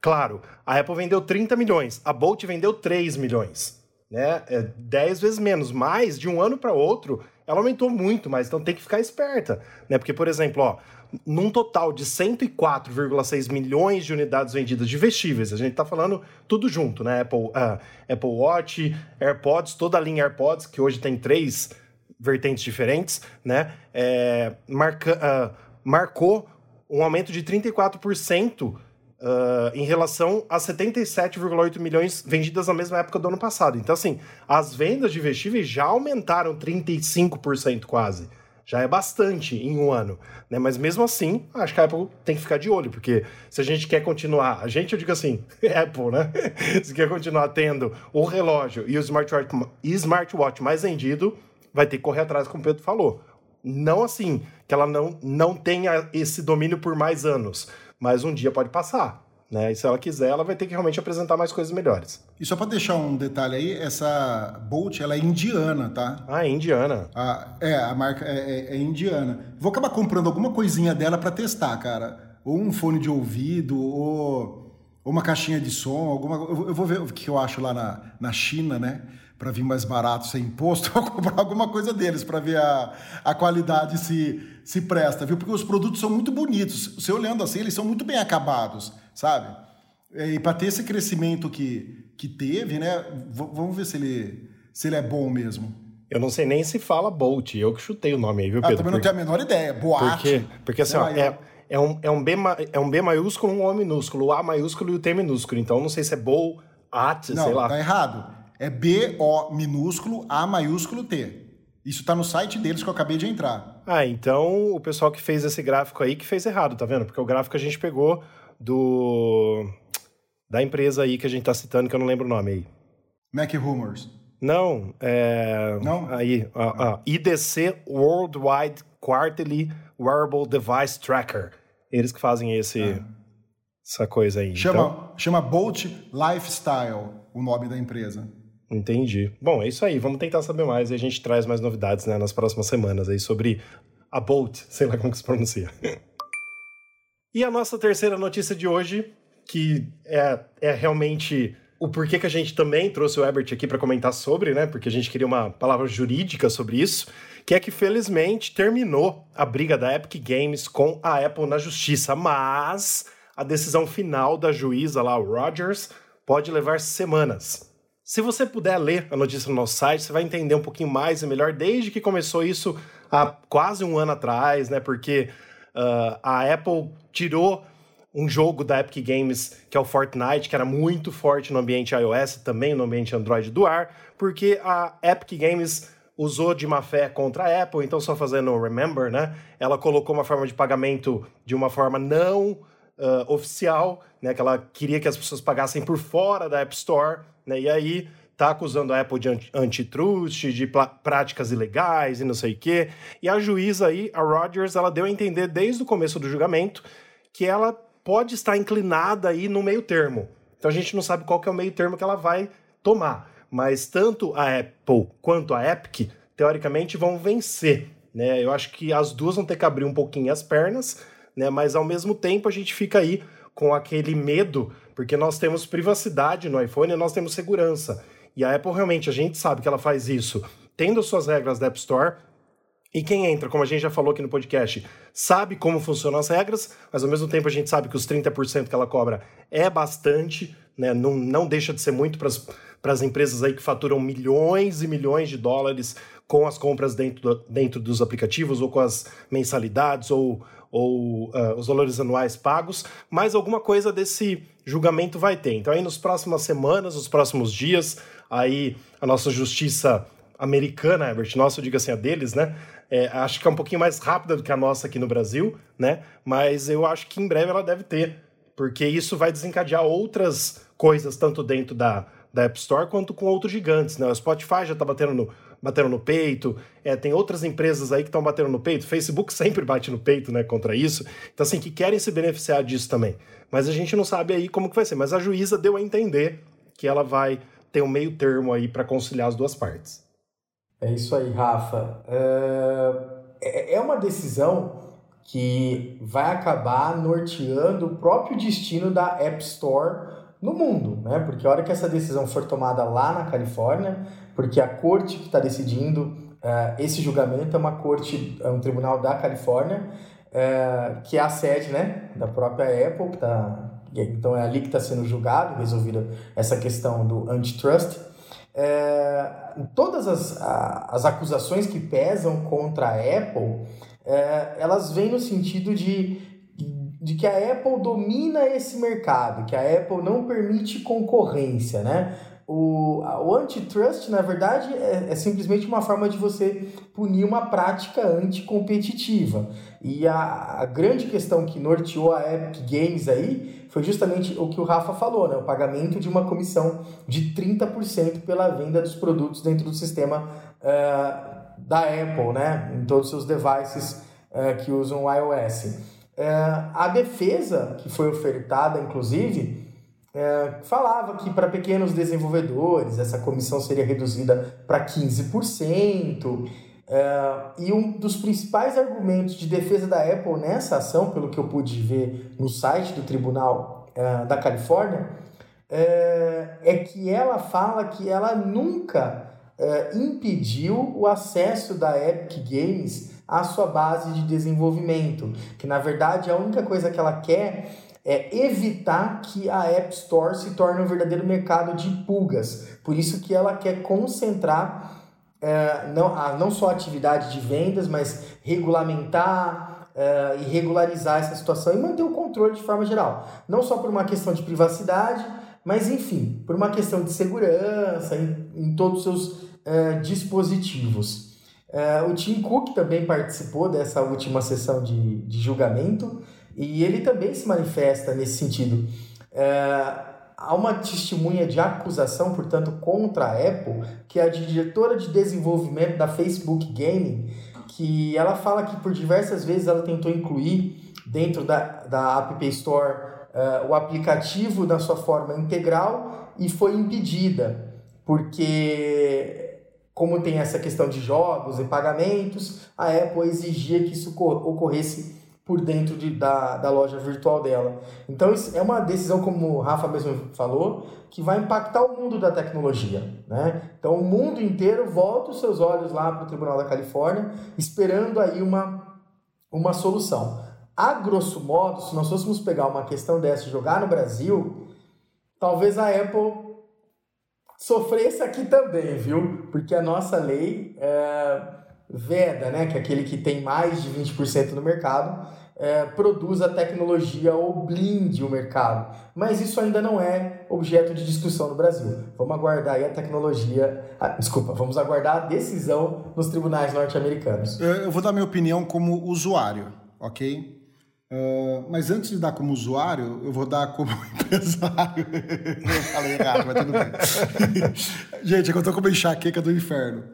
claro, a Apple vendeu 30 milhões, a Bolt vendeu 3 milhões. Né? É 10 vezes menos, mas de um ano para outro ela aumentou muito, mas então tem que ficar esperta. Né? Porque, por exemplo, ó, num total de 104,6 milhões de unidades vendidas de vestíveis, a gente está falando tudo junto, né? Apple, ah, Apple Watch, AirPods, toda a linha AirPods, que hoje tem três vertentes diferentes, né? É, marca, ah, marcou um aumento de 34% Uh, em relação a 77,8 milhões vendidas na mesma época do ano passado. Então, assim, as vendas de vestíveis já aumentaram 35% quase. Já é bastante em um ano, né? Mas mesmo assim, acho que a Apple tem que ficar de olho, porque se a gente quer continuar, a gente, eu digo assim, <laughs> Apple, né? se quer continuar tendo o relógio e o smartwatch, smartwatch mais vendido, vai ter que correr atrás, como o Pedro falou. Não assim, que ela não, não tenha esse domínio por mais anos, mas um dia pode passar. Né? E se ela quiser, ela vai ter que realmente apresentar mais coisas melhores. E só para deixar um detalhe aí, essa Bolt ela é indiana, tá? Ah, é indiana. A, é, a marca é, é, é, indiana. Vou acabar comprando alguma coisinha dela para testar, cara. Ou um fone de ouvido, ou, ou uma caixinha de som, alguma Eu vou ver o que eu acho lá na, na China, né? Para vir mais barato sem imposto, <laughs> vou comprar alguma coisa deles para ver a, a qualidade se, se presta, viu? Porque os produtos são muito bonitos. Você olhando assim, eles são muito bem acabados sabe? E para ter esse crescimento que, que teve, né? V vamos ver se ele, se ele é bom mesmo. Eu não sei nem se fala Bolt, eu que chutei o nome aí, viu, ah, Pedro? Ah, também não tenho a menor ideia. Boate. Porque, porque assim, ó, é, é, um, é, um B, é um B maiúsculo e um O minúsculo, o A maiúsculo e o T minúsculo. Então não sei se é Boat, não, sei lá. Tá errado. É B-O minúsculo, A maiúsculo, T. Isso está no site deles que eu acabei de entrar. Ah, então o pessoal que fez esse gráfico aí que fez errado, tá vendo? Porque o gráfico a gente pegou do da empresa aí que a gente tá citando, que eu não lembro o nome aí. Mac Rumors. Não, é... Não? Aí, ó, ó, IDC Worldwide Quarterly Wearable Device Tracker. Eles que fazem esse, ah. essa coisa aí. Chama, então... chama Bolt Lifestyle, o nome da empresa. Entendi. Bom, é isso aí. Vamos tentar saber mais e a gente traz mais novidades né, nas próximas semanas aí sobre a Bolt, <laughs> sei lá como que se pronuncia. E a nossa terceira notícia de hoje, que é, é realmente o porquê que a gente também trouxe o Ebert aqui para comentar sobre, né? Porque a gente queria uma palavra jurídica sobre isso, que é que felizmente terminou a briga da Epic Games com a Apple na justiça, mas a decisão final da juíza lá, Rogers, pode levar semanas. Se você puder ler a notícia no nosso site, você vai entender um pouquinho mais e melhor desde que começou isso há quase um ano atrás, né? Porque Uh, a Apple tirou um jogo da Epic Games, que é o Fortnite, que era muito forte no ambiente iOS, também no ambiente Android do ar, porque a Epic Games usou de má fé contra a Apple, então só fazendo remember, né? Ela colocou uma forma de pagamento de uma forma não uh, oficial, né? Que ela queria que as pessoas pagassem por fora da App Store, né? E aí tá acusando a Apple de antitrust, de práticas ilegais e não sei o quê. E a juíza aí, a Rogers, ela deu a entender desde o começo do julgamento que ela pode estar inclinada aí no meio termo. Então a gente não sabe qual que é o meio termo que ela vai tomar. Mas tanto a Apple quanto a Epic, teoricamente, vão vencer. Né? Eu acho que as duas vão ter que abrir um pouquinho as pernas, né? mas ao mesmo tempo a gente fica aí com aquele medo, porque nós temos privacidade no iPhone e nós temos segurança. E a Apple realmente, a gente sabe que ela faz isso tendo suas regras da App Store. E quem entra, como a gente já falou aqui no podcast, sabe como funcionam as regras, mas ao mesmo tempo a gente sabe que os 30% que ela cobra é bastante, né? não, não deixa de ser muito para as empresas aí que faturam milhões e milhões de dólares com as compras dentro, do, dentro dos aplicativos, ou com as mensalidades, ou, ou uh, os valores anuais pagos, mas alguma coisa desse julgamento vai ter. Então aí nas próximas semanas, nos próximos dias, aí a nossa justiça americana, Herbert, nossa, eu digo assim, a deles, né? É, acho que é um pouquinho mais rápida do que a nossa aqui no Brasil, né? Mas eu acho que em breve ela deve ter, porque isso vai desencadear outras coisas, tanto dentro da, da App Store quanto com outros gigantes, né? O Spotify já está batendo no, batendo no peito, é, tem outras empresas aí que estão batendo no peito, Facebook sempre bate no peito, né, contra isso, então assim, que querem se beneficiar disso também. Mas a gente não sabe aí como que vai ser, mas a juíza deu a entender que ela vai ter um meio termo aí para conciliar as duas partes. É isso aí, Rafa. É, é uma decisão que vai acabar norteando o próprio destino da App Store no mundo, né? Porque a hora que essa decisão for tomada lá na Califórnia, porque a corte que está decidindo uh, esse julgamento é uma corte, é um tribunal da Califórnia, uh, que é a sede, né, da própria Apple, que tá, então é ali que está sendo julgado, resolvida essa questão do antitrust. É, todas as, as acusações que pesam contra a Apple, elas vêm no sentido de, de que a Apple domina esse mercado, que a Apple não permite concorrência, né? O, o antitrust, na verdade, é, é, simplesmente uma forma de você punir uma prática anticompetitiva. E a, a, grande questão que norteou a Epic Games aí foi justamente o que o Rafa falou, né? o pagamento de uma comissão de 30% pela venda dos produtos dentro do sistema uh, da Apple, né? em todos os seus devices uh, que usam iOS. Uh, a defesa que foi ofertada, inclusive, é, falava que para pequenos desenvolvedores essa comissão seria reduzida para 15%. É, e um dos principais argumentos de defesa da Apple nessa ação, pelo que eu pude ver no site do Tribunal é, da Califórnia, é, é, que ela fala que ela nunca é, impediu o acesso da Epic Games à sua base de desenvolvimento, que na verdade a única coisa que ela quer é evitar que a App Store se torne um verdadeiro mercado de pulgas. Por isso que ela quer concentrar é, não, a, não só a atividade de vendas, mas regulamentar é, e regularizar essa situação e manter o controle de forma geral. Não só por uma questão de privacidade, mas enfim, por uma questão de segurança em, em todos os seus é, dispositivos. É, o Tim Cook também participou dessa última sessão de, de julgamento e ele também se manifesta nesse sentido. É, há uma testemunha de acusação, portanto, contra a Apple, que é a diretora de desenvolvimento da Facebook Gaming, que ela fala que por diversas vezes ela tentou incluir dentro da, da App Store uh, o aplicativo na sua forma integral e foi impedida, porque como tem essa questão de jogos e pagamentos, a Apple exigia que isso ocorresse por dentro de, da, da loja virtual dela. Então, isso é uma decisão, como o Rafa mesmo falou, que vai impactar o mundo da tecnologia. Né? Então, o mundo inteiro volta os seus olhos lá para o Tribunal da Califórnia, esperando aí uma, uma solução. A grosso modo, se nós fôssemos pegar uma questão dessa e jogar no Brasil, talvez a Apple sofresse aqui também, viu? Porque a nossa lei é, veda, né, que é aquele que tem mais de 20% no mercado, é, produz a tecnologia ou blinde o mercado. Mas isso ainda não é objeto de discussão no Brasil. Vamos aguardar aí a tecnologia. Ah, desculpa, vamos aguardar a decisão nos tribunais norte-americanos. Eu vou dar minha opinião como usuário, ok? Uh, mas antes de dar como usuário, eu vou dar como <laughs> empresário. eu falei errado, mas tudo bem. <laughs> Gente, é que eu tô com uma enxaqueca do inferno.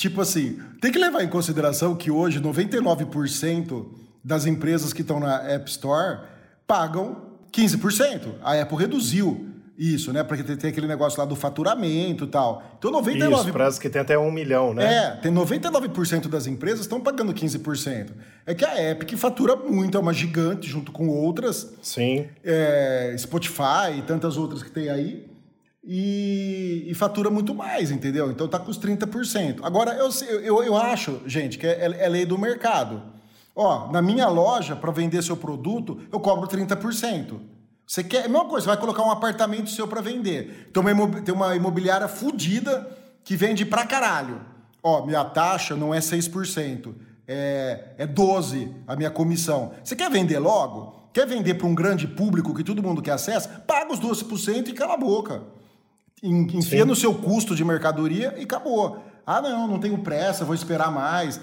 Tipo assim, tem que levar em consideração que hoje 99% das empresas que estão na App Store pagam 15%. A Apple reduziu isso, né? Porque tem aquele negócio lá do faturamento e tal. Então 99%. Isso, parece que tem até um milhão, né? É, tem 99% das empresas estão pagando 15%. É que a Epic fatura muito, é uma gigante junto com outras. Sim. É, Spotify e tantas outras que tem aí e, e, fatura muito mais, entendeu? Então tá com os 30%. Agora, eu, eu, eu acho, gente, que é, é lei do mercado. Ó, na minha loja, para vender seu produto, eu cobro 30%. Você quer. É a mesma coisa, você vai colocar um apartamento seu para vender. Tem uma, tem uma imobiliária fodida que vende pra caralho. Ó, minha taxa não é 6%, é, é 12% a minha comissão. Você quer vender logo? Quer vender para um grande público que todo mundo quer acesso? Paga os 12% e cala a boca. Enfia Sim. no seu custo de mercadoria e acabou. Ah, não, não tenho pressa, vou esperar mais.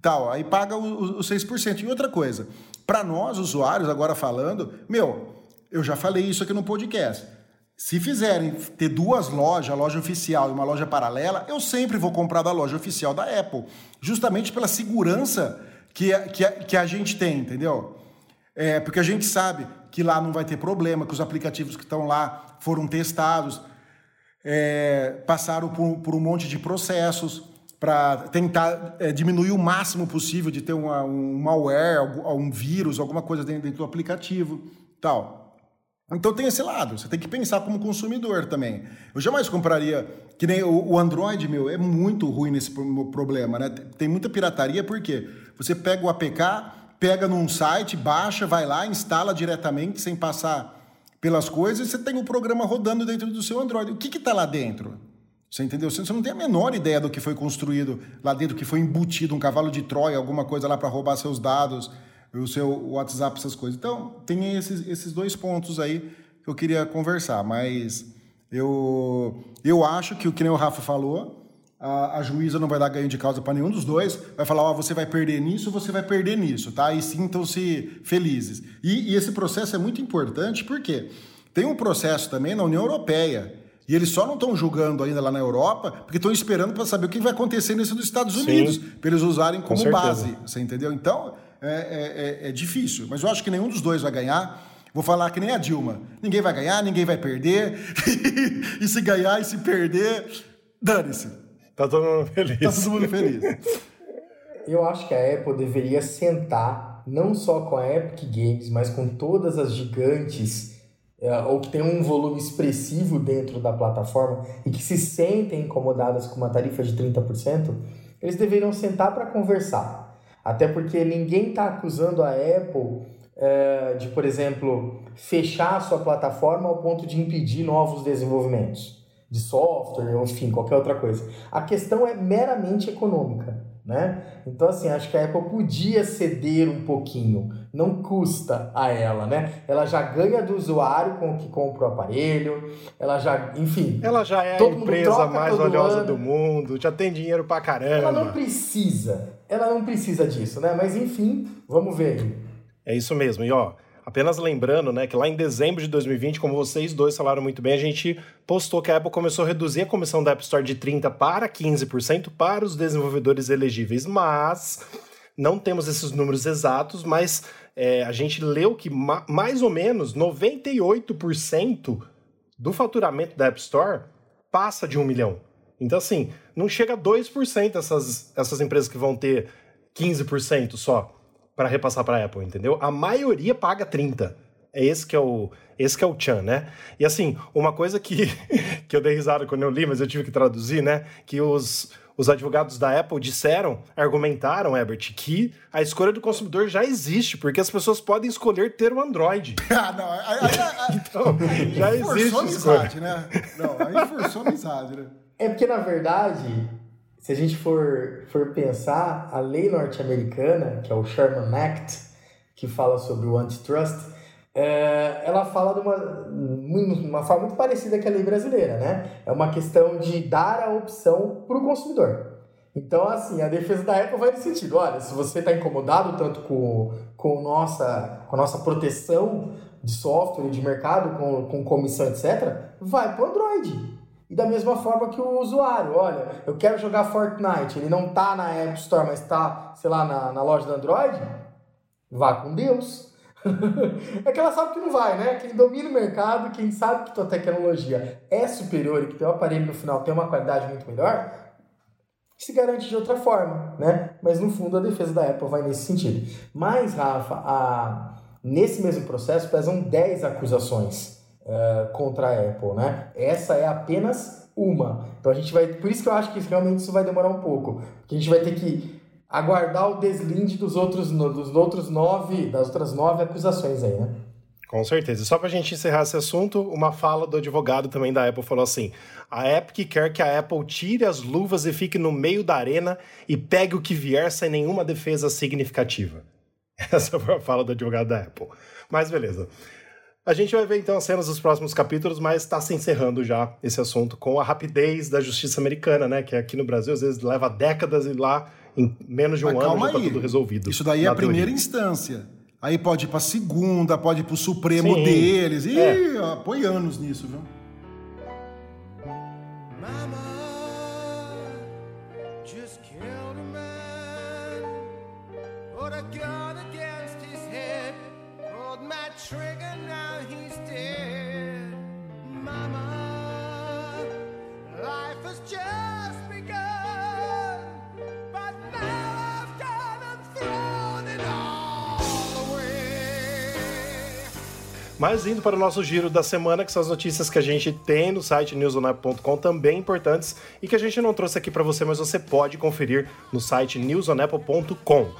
Tal, aí paga os 6%. E outra coisa, para nós usuários, agora falando, meu, eu já falei isso aqui no podcast. Se fizerem ter duas lojas, a loja oficial e uma loja paralela, eu sempre vou comprar da loja oficial da Apple, justamente pela segurança que, a, que, que a gente tem, entendeu? É, porque a gente sabe que lá não vai ter problema, que os aplicativos que estão lá foram testados é, passaram por, por, um monte de processos para tentar é, diminuir o máximo possível de ter uma, um malware, um vírus, alguma coisa dentro, dentro do aplicativo, tal. Então tem esse lado, você tem que pensar como consumidor também. Eu jamais compraria, que nem o, Android, meu, é muito ruim nesse problema, né? Tem muita pirataria porque você pega o APK, pega num site, baixa, vai lá, instala diretamente sem passar pelas coisas, você tem o programa rodando dentro do seu Android. O que está lá dentro? Você entendeu? Você não tem a menor ideia do que foi construído lá dentro, que foi embutido um cavalo de Troia, alguma coisa lá para roubar seus dados, o seu WhatsApp, essas coisas. Então, tem esses, esses dois pontos aí que eu queria conversar, mas Eu, eu acho que o que o Rafa falou, a, a juíza não vai dar ganho de causa para nenhum dos dois, vai falar, ó, você vai perder nisso, você vai perder nisso, tá? E sintam-se felizes. E, e esse processo é muito importante porque tem um processo também na União Europeia. E eles só não estão julgando ainda lá na Europa porque estão esperando para saber o que vai acontecer nisso dos Estados Unidos, para eles usarem como base. Você entendeu? Então, é, é, é, é difícil. Mas eu acho que nenhum dos dois vai ganhar. Vou falar que nem a Dilma. Ninguém vai ganhar, ninguém vai perder. <laughs> e se ganhar e se perder, dane-se. Tá todo mundo feliz. Tá todo mundo feliz. Eu acho que a Apple deveria sentar não só com a Epic Games, mas com todas as gigantes é, ou que tem um volume expressivo dentro da plataforma e que se sentem incomodadas com uma tarifa de 30%, eles deveriam sentar para conversar. Até porque ninguém está acusando a Apple é, de, por exemplo, fechar a sua plataforma ao ponto de impedir novos desenvolvimentos de software, ou enfim, qualquer outra coisa. A questão é meramente econômica. Né? Então, assim, acho que a Apple podia ceder um pouquinho, não custa a ela, né? Ela já ganha do usuário com o que compra o aparelho, ela já, enfim. Ela já é a empresa mais valiosa ano. do mundo, já tem dinheiro pra caramba. Ela não precisa, ela não precisa disso, né? Mas enfim, vamos ver. É isso mesmo, e ó, Apenas lembrando, né, que lá em dezembro de 2020, como vocês dois falaram muito bem, a gente postou que a Apple começou a reduzir a comissão da App Store de 30 para 15% para os desenvolvedores elegíveis, mas não temos esses números exatos, mas é, a gente leu que ma mais ou menos 98% do faturamento da App Store passa de um milhão. Então, assim, não chega a 2% essas, essas empresas que vão ter 15% só para repassar para a Apple, entendeu? A maioria paga 30. É esse que é o esse que é o Chan, né? E assim, uma coisa que, <laughs> que eu dei risada quando eu li, mas eu tive que traduzir, né? Que os, os advogados da Apple disseram, argumentaram, Herbert, que a escolha do consumidor já existe, porque as pessoas podem escolher ter o Android. <laughs> ah, não. Aí, aí, então, já existe. Forçou amizade, né? Não, aí forçou amizade, né? É porque, na verdade, se a gente for, for pensar, a lei norte-americana, que é o Sherman Act, que fala sobre o antitrust, é, ela fala de uma, uma forma muito parecida com a lei brasileira, né? É uma questão de dar a opção para o consumidor. Então, assim, a defesa da Apple vai no sentido, olha, se você está incomodado tanto com, com, nossa, com a nossa proteção de software de mercado, com, com comissão, etc., vai para o Android. E da mesma forma que o usuário, olha, eu quero jogar Fortnite, ele não tá na App Store, mas tá, sei lá, na, na loja do Android, vá com Deus. <laughs> é que ela sabe que não vai, né? Quem domina o mercado, quem sabe que tua tecnologia é superior e que teu aparelho no final tem uma qualidade muito melhor, se garante de outra forma, né? Mas no fundo a defesa da Apple vai nesse sentido. Mas, Rafa, a... nesse mesmo processo pesam 10 acusações uh, contra a Apple, né? Essa é apenas uma. Então a gente vai. Por isso que eu acho que realmente isso vai demorar um pouco. Porque a gente vai ter que aguardar o deslinde dos outros, dos outros nove, das outras nove acusações aí, né? Com certeza. Só para a gente encerrar esse assunto, uma fala do advogado também da Apple falou assim: a Epic quer que a Apple tire as luvas e fique no meio da arena e pegue o que vier sem nenhuma defesa significativa. <laughs> Essa foi a fala do advogado da Apple. Mas beleza. A gente vai ver então as cenas dos próximos capítulos, mas está se encerrando já esse assunto com a rapidez da justiça americana, né? Que aqui no Brasil às vezes leva décadas e lá em menos de um mas ano já está tudo resolvido. Isso daí é a primeira instância. Aí pode ir para a segunda, pode ir para o Supremo Sim. deles. E é. põe anos nisso, viu? Mas indo para o nosso giro da semana, que são as notícias que a gente tem no site newsonap.com, também importantes e que a gente não trouxe aqui para você, mas você pode conferir no site newsonapple.com.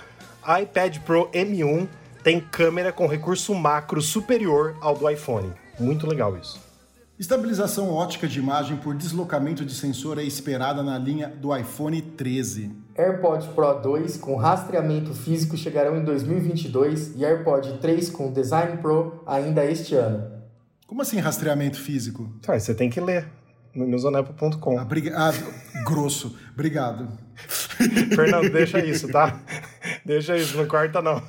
iPad Pro M1 tem câmera com recurso macro superior ao do iPhone. Muito legal isso. Estabilização ótica de imagem por deslocamento de sensor é esperada na linha do iPhone 13. AirPods Pro 2 com rastreamento físico chegarão em 2022 e AirPod 3 com Design Pro ainda este ano. Como assim rastreamento físico? Tá, você tem que ler no newsonepo.com. Ah, briga- ah, grosso. Obrigado. <laughs> Fernando, deixa isso, tá? Deixa isso, não corta não.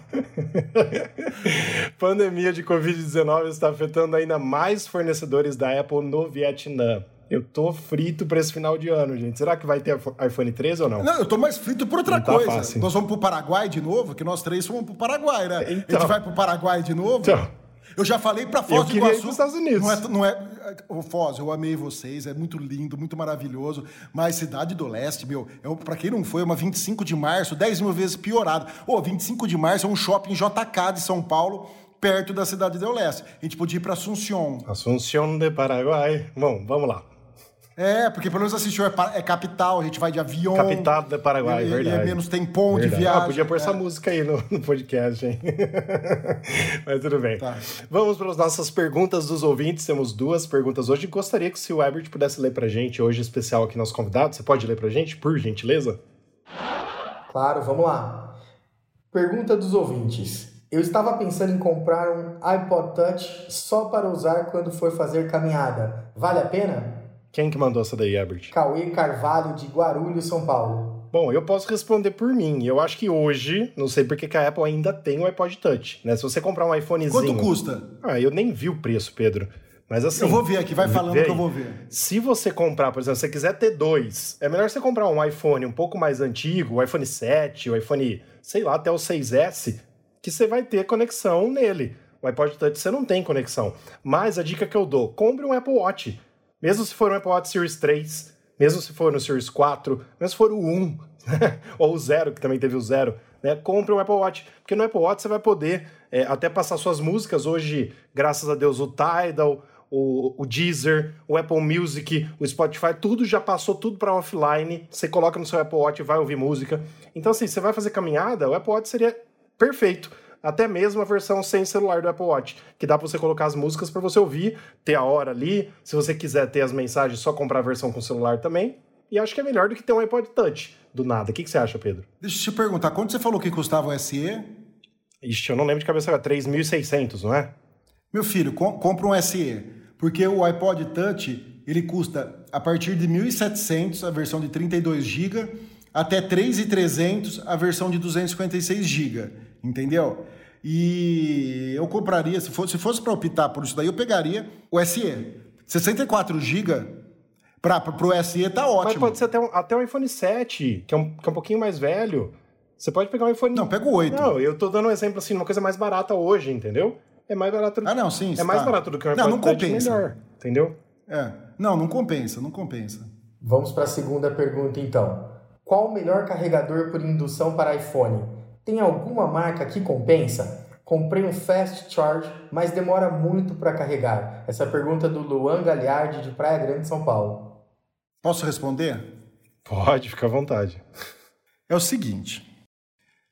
Pandemia de Covid-19 está afetando ainda mais fornecedores da Apple no Vietnã. Eu tô frito para esse final de ano, gente. Será que vai ter iPhone 13 ou não? Não, eu tô mais frito por outra tá coisa. fácil. Nós vamos pro Paraguai de novo, que nós três fomos pro Paraguai, né? Então. A gente vai pro Paraguai de novo. Então. Eu já falei pra Foz do ir Iguaçu. pros Estados Unidos. Não é, não é, ô, Foz, eu amei vocês, é muito lindo, muito maravilhoso. Mas Cidade do Leste, meu, é, pra quem não foi, é uma 25 de março, 10 mil vezes piorado. Ô, 25 de março é um shopping JK de São Paulo, perto da Cidade do Leste. A gente podia ir pra Assunção. Assunção de Paraguai. Bom, vamos lá. É, porque pelo menos Assunção é, é capital, a gente vai de avião. Capital do Paraguai, e, verdade. E é menos tempom de Verdade. viagem. Ah, podia pôr é. essa música aí no, no podcast, hein? <laughs> Mas tudo bem. Tá. Vamos para as nossas perguntas dos ouvintes. Temos duas perguntas hoje. Gostaria que se o Ebert pudesse ler pra gente hoje, especial aqui, nosso convidado. Você pode ler pra gente, por gentileza? Claro, vamos lá. Pergunta dos ouvintes. Eu estava pensando em comprar um iPod Touch só para usar quando for fazer caminhada. Vale a pena? Quem que mandou essa daí, Ebert? Cauê Carvalho, de Guarulhos, São Paulo. Bom, eu posso responder por mim. Eu acho que hoje, não sei porque que a Apple ainda tem o iPod Touch, né? Se você comprar um iPhonezinho... Quanto custa? Ah, eu nem vi o preço, Pedro. Mas assim... Eu vou ver aqui, vai falando que eu vou ver. Se você comprar, por exemplo, se você quiser ter dois, é melhor você comprar um iPhone um pouco mais antigo, o iPhone 7, o iPhone, sei lá, até o 6S, que você vai ter conexão nele. O iPod Touch você não tem conexão. Mas a dica que eu dou, compre um Apple Watch. Mesmo se for um Apple Watch Series 3, mesmo se for no Series 4, mesmo se for o 1, <laughs> ou o 0, que também teve o 0, né? Compre um Apple Watch. Porque no Apple Watch você vai poder é, até passar suas músicas. Hoje, graças a Deus, o Tidal, o, o Deezer, o Apple Music, o Spotify, tudo já passou tudo para offline. Você coloca no seu Apple Watch e vai ouvir música. Então, assim, você vai fazer caminhada, o Apple Watch seria perfeito. Até mesmo a versão sem celular do Apple Watch, que dá para você colocar as músicas para você ouvir, ter a hora ali. Se você quiser ter as mensagens, só comprar a versão com celular também. E acho que é melhor do que ter um iPod Touch do nada. O que, que você acha, Pedro? Deixa eu te perguntar, quanto você falou que custava o SE? Ixi, eu não lembro de cabeça agora. 3.600, não é? Meu filho, com- compra um SE, porque o iPod Touch, ele custa a partir de 1.700 a versão de 32 GB até 3.300 a versão de 256 GB, entendeu? E eu compraria, se fosse, se fosse para optar por isso daí, eu pegaria o SE. 64 GB para o SE tá Mas ótimo. pode ser até um, até um iPhone 7, que é, um, que é um pouquinho mais velho. Você pode pegar um iPhone. Não, pega o 8. Não, eu tô dando um exemplo assim, uma coisa mais barata hoje, entendeu? É mais barato do Ah, não, sim. É mais tá. barato do que um Não, iPod não Touch, compensa. melhor, entendeu? É. Não, não compensa, não compensa. Vamos para a segunda pergunta então. Qual o melhor carregador por indução para iPhone? Tem alguma marca que compensa? Comprei um Fast Charge, mas demora muito para carregar. Essa pergunta é do Luan Galiardi, de Praia Grande, São Paulo. Posso responder? Pode, fica à vontade. É o seguinte.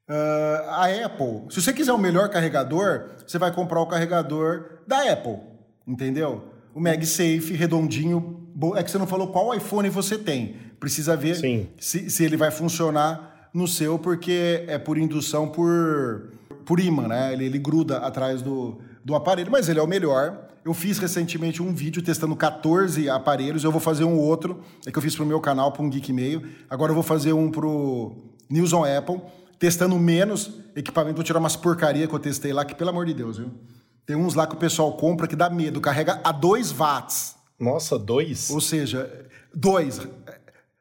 ah, a Apple, se você quiser o melhor carregador, você vai comprar o carregador da Apple, entendeu? O MagSafe, redondinho. É que você não falou qual iPhone você tem. Precisa ver se, se ele vai funcionar no seu, porque é por indução por, por imã, né? Ele, ele gruda atrás do, do aparelho, mas ele é o melhor. Eu fiz recentemente um vídeo testando 14 aparelhos, eu vou fazer um outro, é que eu fiz pro meu canal, para um Geek Meio. Agora eu vou fazer um pro News on Apple, testando menos equipamento, vou tirar umas porcaria que eu testei lá, que pelo amor de Deus, viu? Tem uns lá que o pessoal compra que dá medo, carrega a 2 watts. Nossa, dois? Ou seja, dois.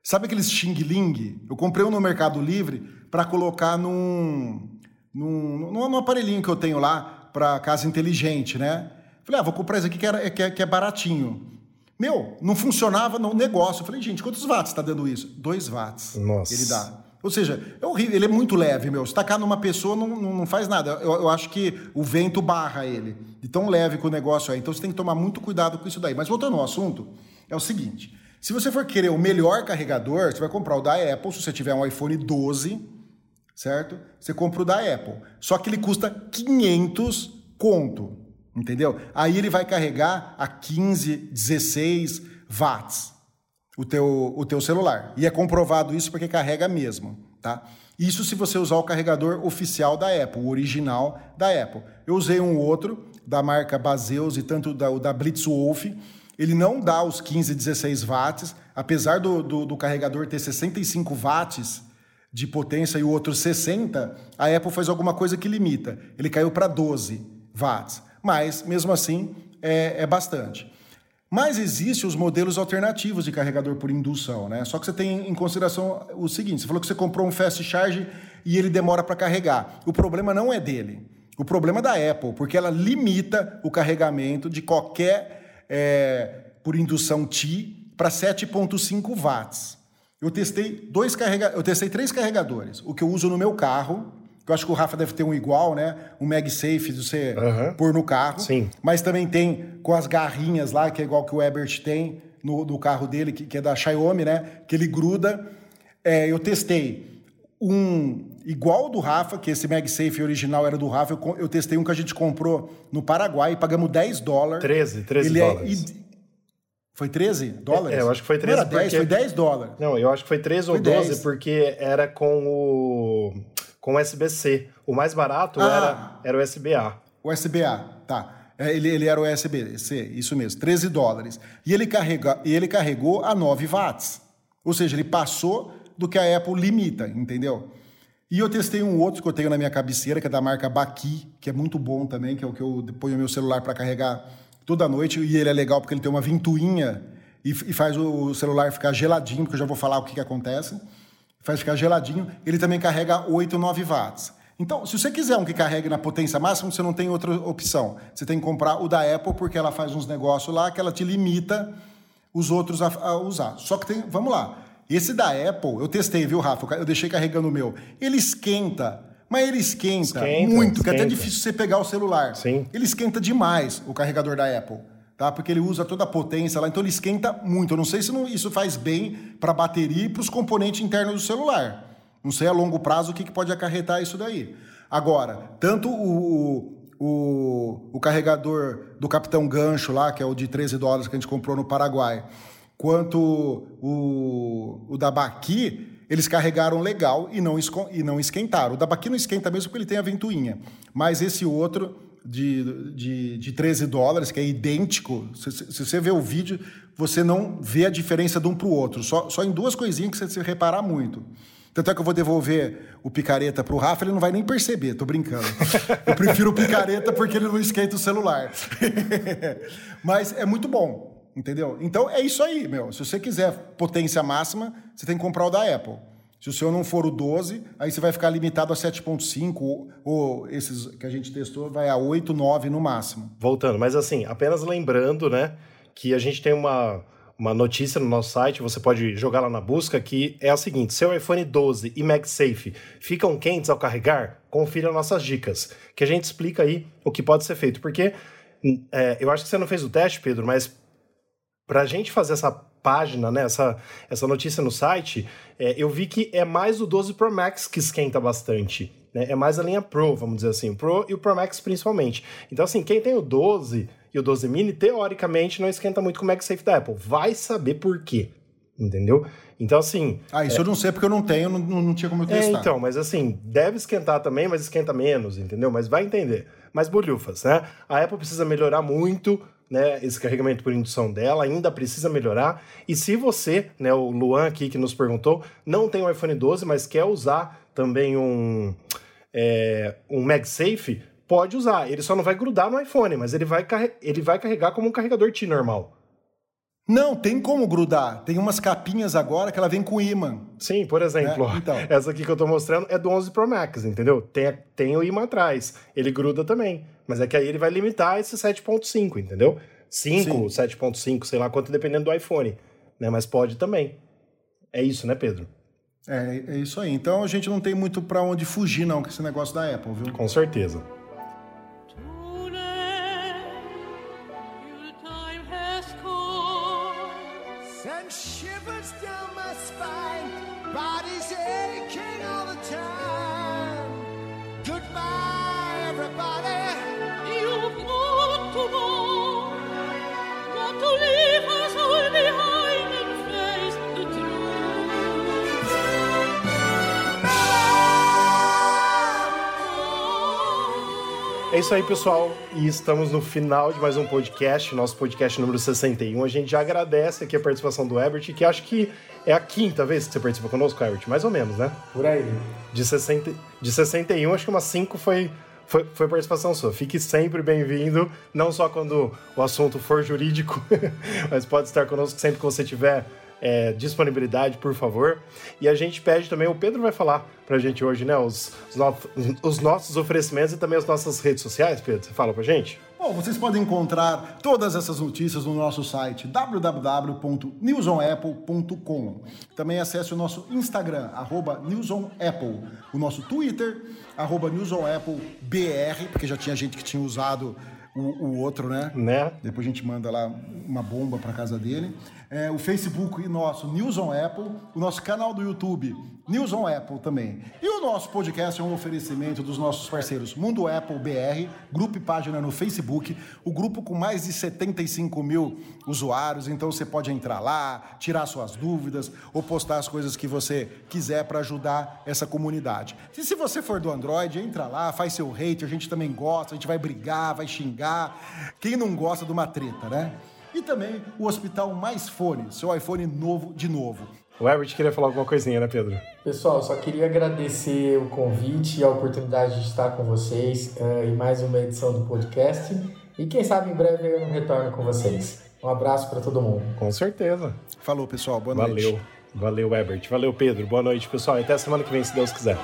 Sabe aqueles Xing Ling? Eu comprei um no Mercado Livre para colocar num, num, num, num aparelhinho que eu tenho lá para casa inteligente, né? Falei, ah, vou comprar esse aqui que, era, que, é, que é baratinho. Meu, não funcionava no negócio. Eu falei, gente, quantos watts está dando isso? 2 watts. Nossa. Ele dá. Ou seja, é horrível, ele é muito leve, meu. Se tacar numa pessoa, não, não, não faz nada. Eu, eu acho que o vento barra ele. De tão leve que o negócio é. Então você tem que tomar muito cuidado com isso daí. Mas voltando ao assunto, é o seguinte: se você for querer o melhor carregador, você vai comprar o da Apple, se você tiver um iPhone 12, certo? Você compra o da Apple. Só que ele custa 500 conto, entendeu? Aí ele vai carregar a 15, 16 watts o teu, o teu celular. E é comprovado isso porque carrega mesmo, tá? Isso se você usar o carregador oficial da Apple, o original da Apple. Eu usei um outro, da marca Baseus e tanto da, o da Blitzwolf, ele não dá os 15, 16 watts, apesar do, do, do carregador ter 65 watts de potência e o outro 60, a Apple faz alguma coisa que limita. Ele caiu para 12 watts, mas mesmo assim é, é bastante. Mas existem os modelos alternativos de carregador por indução, né? Só que você tem em consideração o seguinte: você falou que você comprou um fast charge e ele demora para carregar. O problema não é dele. O problema é da Apple, porque ela limita o carregamento de qualquer é, por indução T para 7,5 watts. Eu testei dois carrega... eu testei três carregadores. O que eu uso no meu carro, que eu acho que o Rafa deve ter um igual, né? Um MagSafe de você Aham. pôr no carro. Sim. Mas também tem com as garrinhas lá, que é igual que o Ebert tem no, no carro dele, que, que é da Xiaomi, né? Que ele gruda. É, eu testei um igual do Rafa, que esse MagSafe original era do Rafa. Eu, eu testei um que a gente comprou no Paraguai, pagamos 10 dólares. 13, 13 Ele é dólares. id- Foi 13 dólares? É, eu acho que foi Não era 13 10, porque- foi 10 dólares. Não, eu acho que foi 13 ou Foi 12, 10. porque era com o com o USB-C. O mais barato Ah. era, era o USB-A. USB-A, tá. É, Ele, ele era o USB-C, isso mesmo, 13 dólares. E ele, carrega, e ele carregou a 9 watts. Ou seja, ele passou do que a Apple limita, entendeu? E eu testei um outro que eu tenho na minha cabeceira, que é da marca Baki, que é muito bom também, que é o que eu ponho meu celular para carregar toda noite. E ele é legal porque ele tem uma ventoinha e, e faz o celular ficar geladinho, porque eu já vou falar o que, que acontece. Faz ficar geladinho. Ele também carrega 8, 9 watts. Então, se você quiser um que carregue na potência máxima, você não tem outra opção. Você tem que comprar o da Apple, porque ela faz uns negócios lá que ela te limita os outros a, a usar. Só que tem, vamos lá. Esse da Apple, eu testei, viu, Rafa? Eu deixei carregando o meu. Ele esquenta, mas ele esquenta, Esquenta, muito, que é até esquenta. difícil você pegar o celular. Sim. Ele esquenta demais o carregador da Apple, tá? Porque ele usa toda a potência lá, então ele esquenta muito. Eu não sei se não- isso faz bem para a bateria e para os componentes internos do celular. Não sei a longo prazo o que, que pode acarretar isso daí. Agora, tanto o, o, o carregador do Capitão Gancho lá, que é o de 13 dólares que a gente comprou no Paraguai, quanto o, o da Baqui, eles carregaram legal e não, e não esquentaram. O da Baqui não esquenta mesmo porque ele tem a ventoinha. Mas esse outro de, de, de 13 dólares, que é idêntico, se, se- se você vê o vídeo, você não vê a diferença de um para o outro. Só, só em duas coisinhas que você se reparar muito. Tanto é que eu vou devolver o picareta pro Rafa, ele não vai nem perceber, tô brincando. Eu prefiro o picareta porque ele não esquenta o celular. <laughs> Mas é muito bom, entendeu? Então é isso aí, meu. Se você quiser potência máxima, você tem que comprar o da Apple. Se o seu não for o 12, aí você vai ficar limitado a 7.5 ou, ou esses que a gente testou vai a 8, 9 no máximo. Voltando, mas assim, apenas lembrando, né, que a gente tem uma, uma notícia no nosso site, você pode jogar lá na busca, que é a seguinte: seu iPhone 12 e MagSafe ficam quentes ao carregar? Confira nossas dicas, que a gente explica aí o que pode ser feito. Porque hum, é, eu acho que você não fez o teste, Pedro, mas para a gente fazer essa página, né, essa, essa notícia no site, é, eu vi que é mais o 12 Pro Max que esquenta bastante. Né? É mais a linha Pro, vamos dizer assim, o Pro e o Pro Max principalmente. Então, assim, quem tem o 12 e o 12 Mini, teoricamente, não esquenta muito com o MagSafe da Apple. Vai saber por quê, entendeu? Então, assim, Ah, isso eu não sei porque eu não tenho, não, não tinha como eu é, testar. então, mas assim, deve esquentar também, mas esquenta menos, entendeu? Mas vai entender. Mas bolhufas, né? A Apple precisa melhorar muito, né, esse carregamento por indução dela, ainda precisa melhorar. E se você, né, o Luan aqui que nos perguntou, não tem um iPhone 12, mas quer usar também um, é, um MagSafe, pode usar. Ele só não vai grudar no iPhone, mas ele vai, ele vai carregar como um carregador T normal. Não, tem como grudar. Tem umas capinhas agora que ela vem com imã. Sim, por exemplo, É, ó, então. essa aqui que eu tô mostrando é do 11 Pro Max, entendeu? Tem, tem o imã atrás, ele gruda também, mas é que aí ele vai limitar esse 7.5, entendeu? 5, 7.5, sei lá quanto, dependendo do iPhone, né? Mas pode também. É isso, né, Pedro? É, é isso aí. Então a gente não tem muito pra onde fugir, não, com esse negócio da Apple, viu? Com certeza. Isso aí, pessoal. E estamos no final de mais um podcast, nosso podcast número 61. A gente já agradece aqui a participação do Herbert, que acho que é a quinta vez que você participa conosco, Herbert. Mais ou menos, né? Por aí. De, 60, de 61, acho que umas 5 foi, foi, foi participação sua. Fique sempre bem-vindo, não só quando o assunto for jurídico, <laughs> mas pode estar conosco sempre que você tiver é, disponibilidade, por favor. E a gente pede também, o Pedro vai falar pra gente hoje, né, os, os, no, os nossos oferecimentos e também as nossas redes sociais, Pedro. Você fala pra gente? Bom, vocês podem encontrar todas essas notícias no nosso site www.newsonapple.com. Também acesse o nosso Instagram, arroba newsonapple, o nosso Twitter, arroba newsonappleBR, porque já tinha gente que tinha usado o, o outro, né? Né? Depois a gente manda lá uma bomba para casa dele. É, o Facebook nosso, News on Apple. O nosso canal do YouTube, News on Apple também. E o nosso podcast é um oferecimento dos nossos parceiros Mundo Apple BR, grupo e página no Facebook, o grupo com mais de 75 mil usuários. Então você pode entrar lá, tirar suas dúvidas ou postar as coisas que você quiser para ajudar essa comunidade. E se você for do Android, entra lá, faz seu hate, a gente também gosta, a gente vai brigar, vai xingar. Quem não gosta de uma treta, né? E também o Hospital Mais Fone, seu iPhone novo de novo. O Herbert queria falar alguma coisinha, né, Pedro? Pessoal, só queria agradecer o convite e a oportunidade de estar com vocês uh, em mais uma edição do podcast. E quem sabe em breve eu não retorno com vocês. Um abraço para todo mundo. Com certeza. Falou, pessoal. Boa noite. Valeu. Valeu, Herbert. Valeu, Pedro. Boa noite, pessoal. E até semana que vem, se Deus quiser.